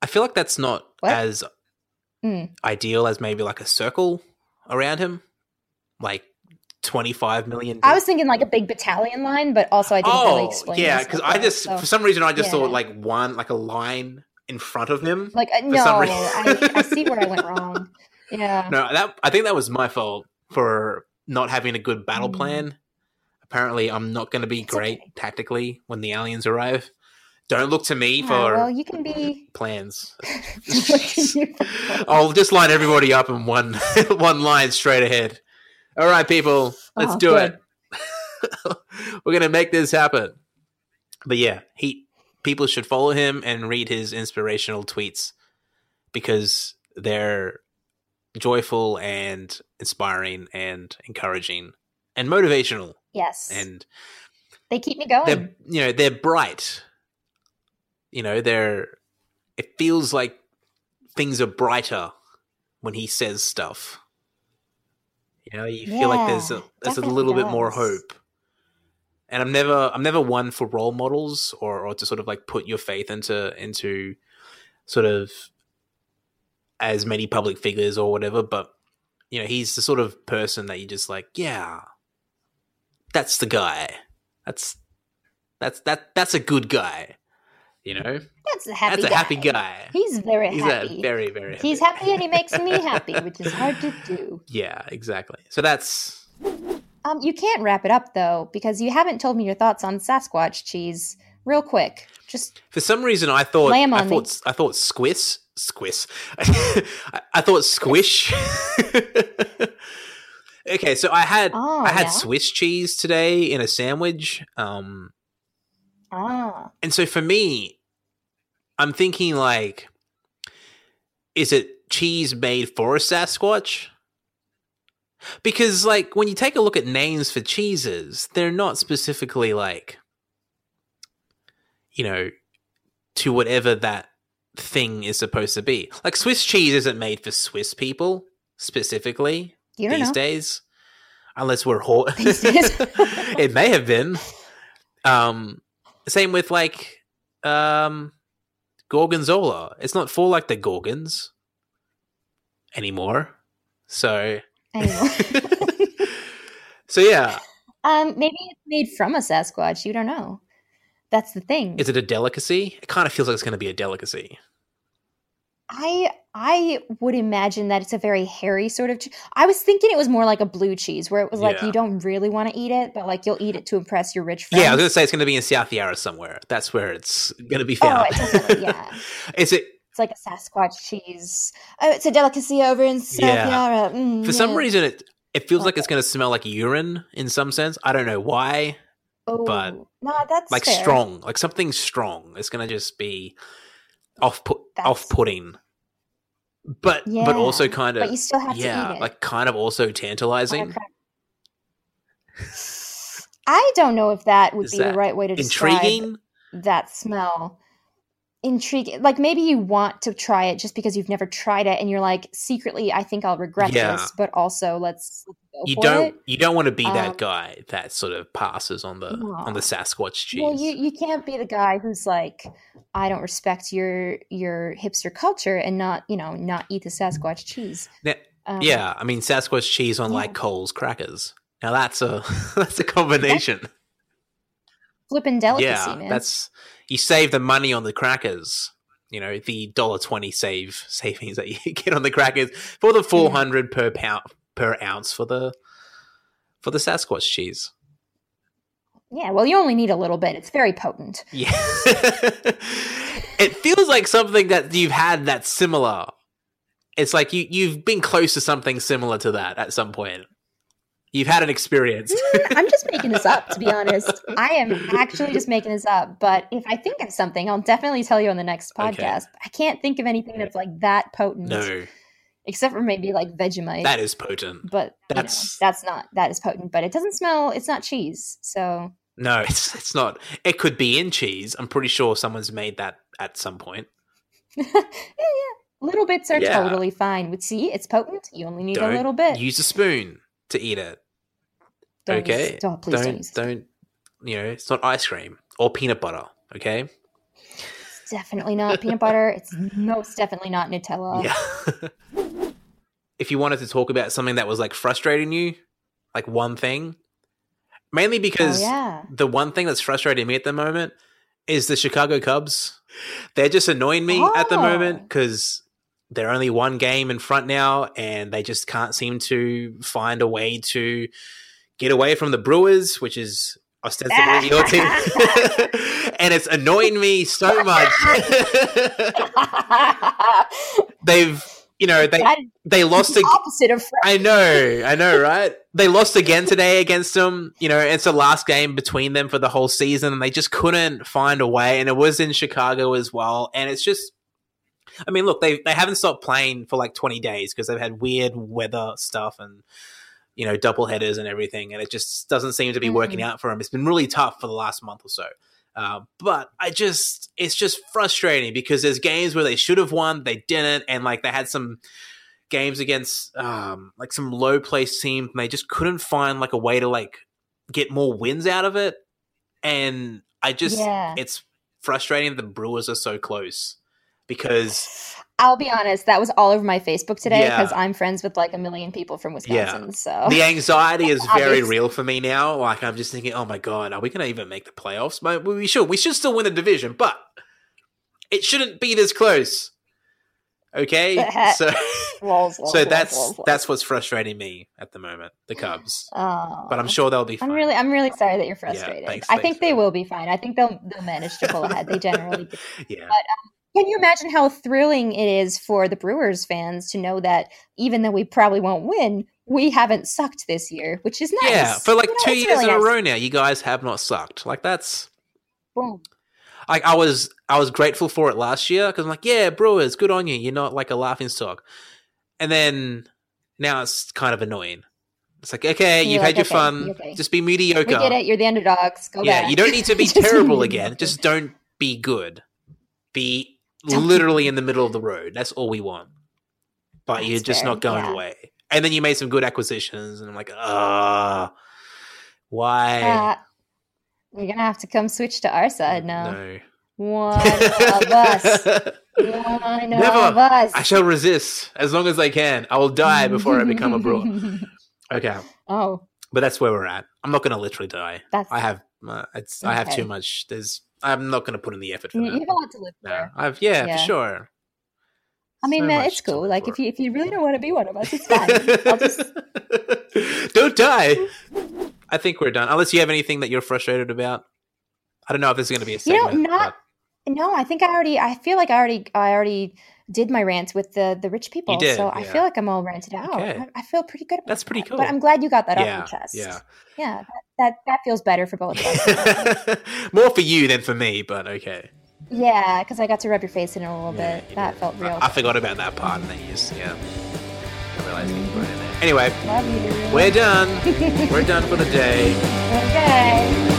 I feel like that's not What? as Mm. ideal as maybe like a circle around him, like twenty five million. I was thinking like a big battalion line, but also I didn't really oh explain. yeah, because I just so- for some reason I just yeah. thought like one like a line in front of him. like uh, no, I. I see where I went wrong. Yeah, No, that I think that was my fault for not having a good battle Mm. plan. Apparently, I'm not going to be It's great okay. tactically when the aliens arrive. Don't look to me Ah, for well, you can be. plans. I'll just line everybody up in one one line straight ahead. All right, people, let's Oh, do good. it. We're gonna make this happen. But yeah, he people should follow him and read his inspirational tweets because they're joyful and inspiring and encouraging and motivational. Yes, and they keep me going. they're you know they're bright. You know they're it feels like things are brighter when he says stuff. You know you feel like there's a there's a little bit more hope. And i'm never i'm never one for role models or or to sort of like put your faith into into sort of as many public figures or whatever but you know he's the sort of person that you just like yeah that's the guy that's that's that that's a good guy you know That's a happy. that's a guy. happy guy He's very he's happy. a very very happy He's happy and he makes me happy, which is hard to do. yeah exactly so that's Um, you can't wrap it up though because you haven't told me your thoughts on Sasquatch cheese. Real quick, just for some reason i thought i thought i thought squish squish I, thought squish okay so i had Oh, i had yeah? swiss cheese today in a sandwich um ah, And so for me, I'm thinking like, is it cheese made for a Sasquatch? Because like when you take a look at names for cheeses, they're not specifically like, you know, to whatever that thing is supposed to be. Like Swiss cheese isn't made for Swiss people specifically these know. days, unless we're ho- These days. it may have been. Um, same with like um, Gorgonzola. It's not for like the Gorgons anymore. So, Anymore. so yeah, um, maybe it's made from a Sasquatch. You don't know. That's the thing. is it a delicacy? It kind of feels like it's going to be a delicacy. I I would imagine that it's a very hairy sort of. Che- I was thinking it was more like a blue cheese, where it was like Yeah. you don't really want to eat it, but like you'll eat it to impress your rich friends. Yeah, I was going to say it's going to be in South Yarra somewhere. That's where it's going to be Oh, found. it definitely- yeah. is it It's like a Sasquatch cheese. Oh, it's a delicacy over in South Yeah. Yarra. Mm, for some reason it it feels like it's going to smell like urine in some sense. I don't know why. Oh, but, no, that's like fair. strong, like something strong. It's gonna just be off put off putting, but Yeah, but also kind of but you still have to yeah, eat it. like kind of also tantalizing, I don't know if that would Is be the right way to describe intriguing. that smell. Intriguing. Like maybe you want to try it just because you've never tried it, and you're like secretly, I think I'll regret Yeah. this, but also let's, let's go You for don't it. you don't want to be Um, that guy that sort of passes on the on the Sasquatch cheese. Well, you you can't be the guy who's like, I don't respect your your hipster culture and not you know not eat the Sasquatch cheese. Now- Um, yeah, I mean Sasquatch cheese on like Coles crackers. Now that's a that's a combination. Flippin' delicacy, yeah, man. that's you save the money on the crackers. You know the dollar twenty save savings that you get on the crackers for the four hundred per pound per ounce for the for the Sasquatch cheese. yeah. Well, you only need a little bit. It's very potent. Yeah, it feels like something that you've had that's similar. It's like you you've been close to something similar to that at some point. You've had an experience. Mm, I'm just making this up, to be honest. I am actually just making this up. But if I think of something, I'll definitely tell you on the next Okay. podcast. I can't think of anything that's like that potent, no, except for maybe like Vegemite. that is potent. but you know, that's- that's not that is potent. But it doesn't smell. It's not cheese. So No, it's it's not. It could be in cheese. I'm pretty sure someone's made that at some point. yeah, yeah. Little bits are Yeah. totally fine. With see, it's potent. You only need Don't a little bit. Use a spoon to eat it. Don't okay. use- don't please don't, don't use don't. You know, it's not ice cream or peanut butter. Okay. It's definitely not peanut butter. It's most definitely not Nutella. Yeah. if you wanted to talk about something that was like frustrating you, like one thing, mainly Oh because yeah. the one thing that's frustrating me at the moment is the Chicago Cubs. They're just annoying me at the Oh. moment because they're only one game in front now, and they just can't seem to find a way to get away from the Brewers, which is ostensibly your team, and it's annoying me so much. They've, you know, they That they lost the ag- opposite of I know, I know, right? They lost again today against them. You know, it's the last game between them for the whole season, and they just couldn't find a way. And it was in Chicago as well. And it's just, I mean, look, they they haven't stopped playing for like twenty days because they've had weird weather stuff and you know double headers and everything, and it just doesn't seem to be working Mhm. out for them. It's been really tough for the last month or so. Uh, but I just, it's just frustrating because there's games where they should have won, they didn't, and like they had some games against um like some low place team and they just couldn't find like a way to like get more wins out of it and i just Yeah. it's frustrating the brewers are so close because I'll be honest, that was all over my Facebook today Yeah. because I'm friends with like a million people from Wisconsin. Yeah. So the anxiety is very real for me now like i'm just thinking oh my god are we gonna even make the playoffs But we should we should still win the division but it shouldn't be this close okay so so that's that's what's frustrating me at the moment the cubs Oh. but i'm sure they'll be fine I'm really, I'm really sorry that you're frustrated. thanks- I thanks think they will be fine. I think they'll they'll manage to pull ahead. They generally do. yeah um, Can you imagine how thrilling it is for the Brewers fans to know that even though we probably won't win, we haven't sucked this year, which is nice. Yeah, for like You know, two years really in a row now, you guys have not sucked. Like that's Boom. like I was I was grateful for it last year because I'm like, yeah, Brewers, good on you. You're not like a laughing stock. And then now it's kind of annoying. It's like, okay, you've like, had your okay, fun. okay. Just be mediocre. We get it. You're the underdogs. Go yeah, back. you don't need to be terrible again. Just don't be good. Be literally in the middle of the road. That's all we want. But That's you're just fair, not going yeah. away. And then you made some good acquisitions, and I'm like, ah, why? Uh, you're gonna have to come switch to our side now. No. One of us. One Never. of us. I shall resist as long as I can. I will die before I become a brewer. Okay, oh, but that's where we're at. I'm not going to literally die. that's I have, uh, it's, I have too much. There's, I'm not going to put in the effort for you, you that. have a lot to live No. I've, yeah, Yeah. for sure. I mean, So man, it's cool. Like if you if you really don't want to be one of us, it's fine. I'll just don't die. I think we're done. Unless you have anything that you're frustrated about. I don't know if this is going to be a You know, segment. not- No, I think I already. I feel like I already. I already did my rant with the the rich people. did, so I feel like I'm all ranted out. Okay. I, I feel pretty good. About it. That's pretty that. cool. But I'm glad you got that but, off your chest. yeah. yeah. That, that that feels better for both of us. More for you than for me, but okay. yeah, because I got to rub your face in it a little Yeah, bit. That did. felt real. I, I forgot about that part, and then you just yeah. I realized you it in there. Anyway, Love you. we're done. we're done for the day. okay.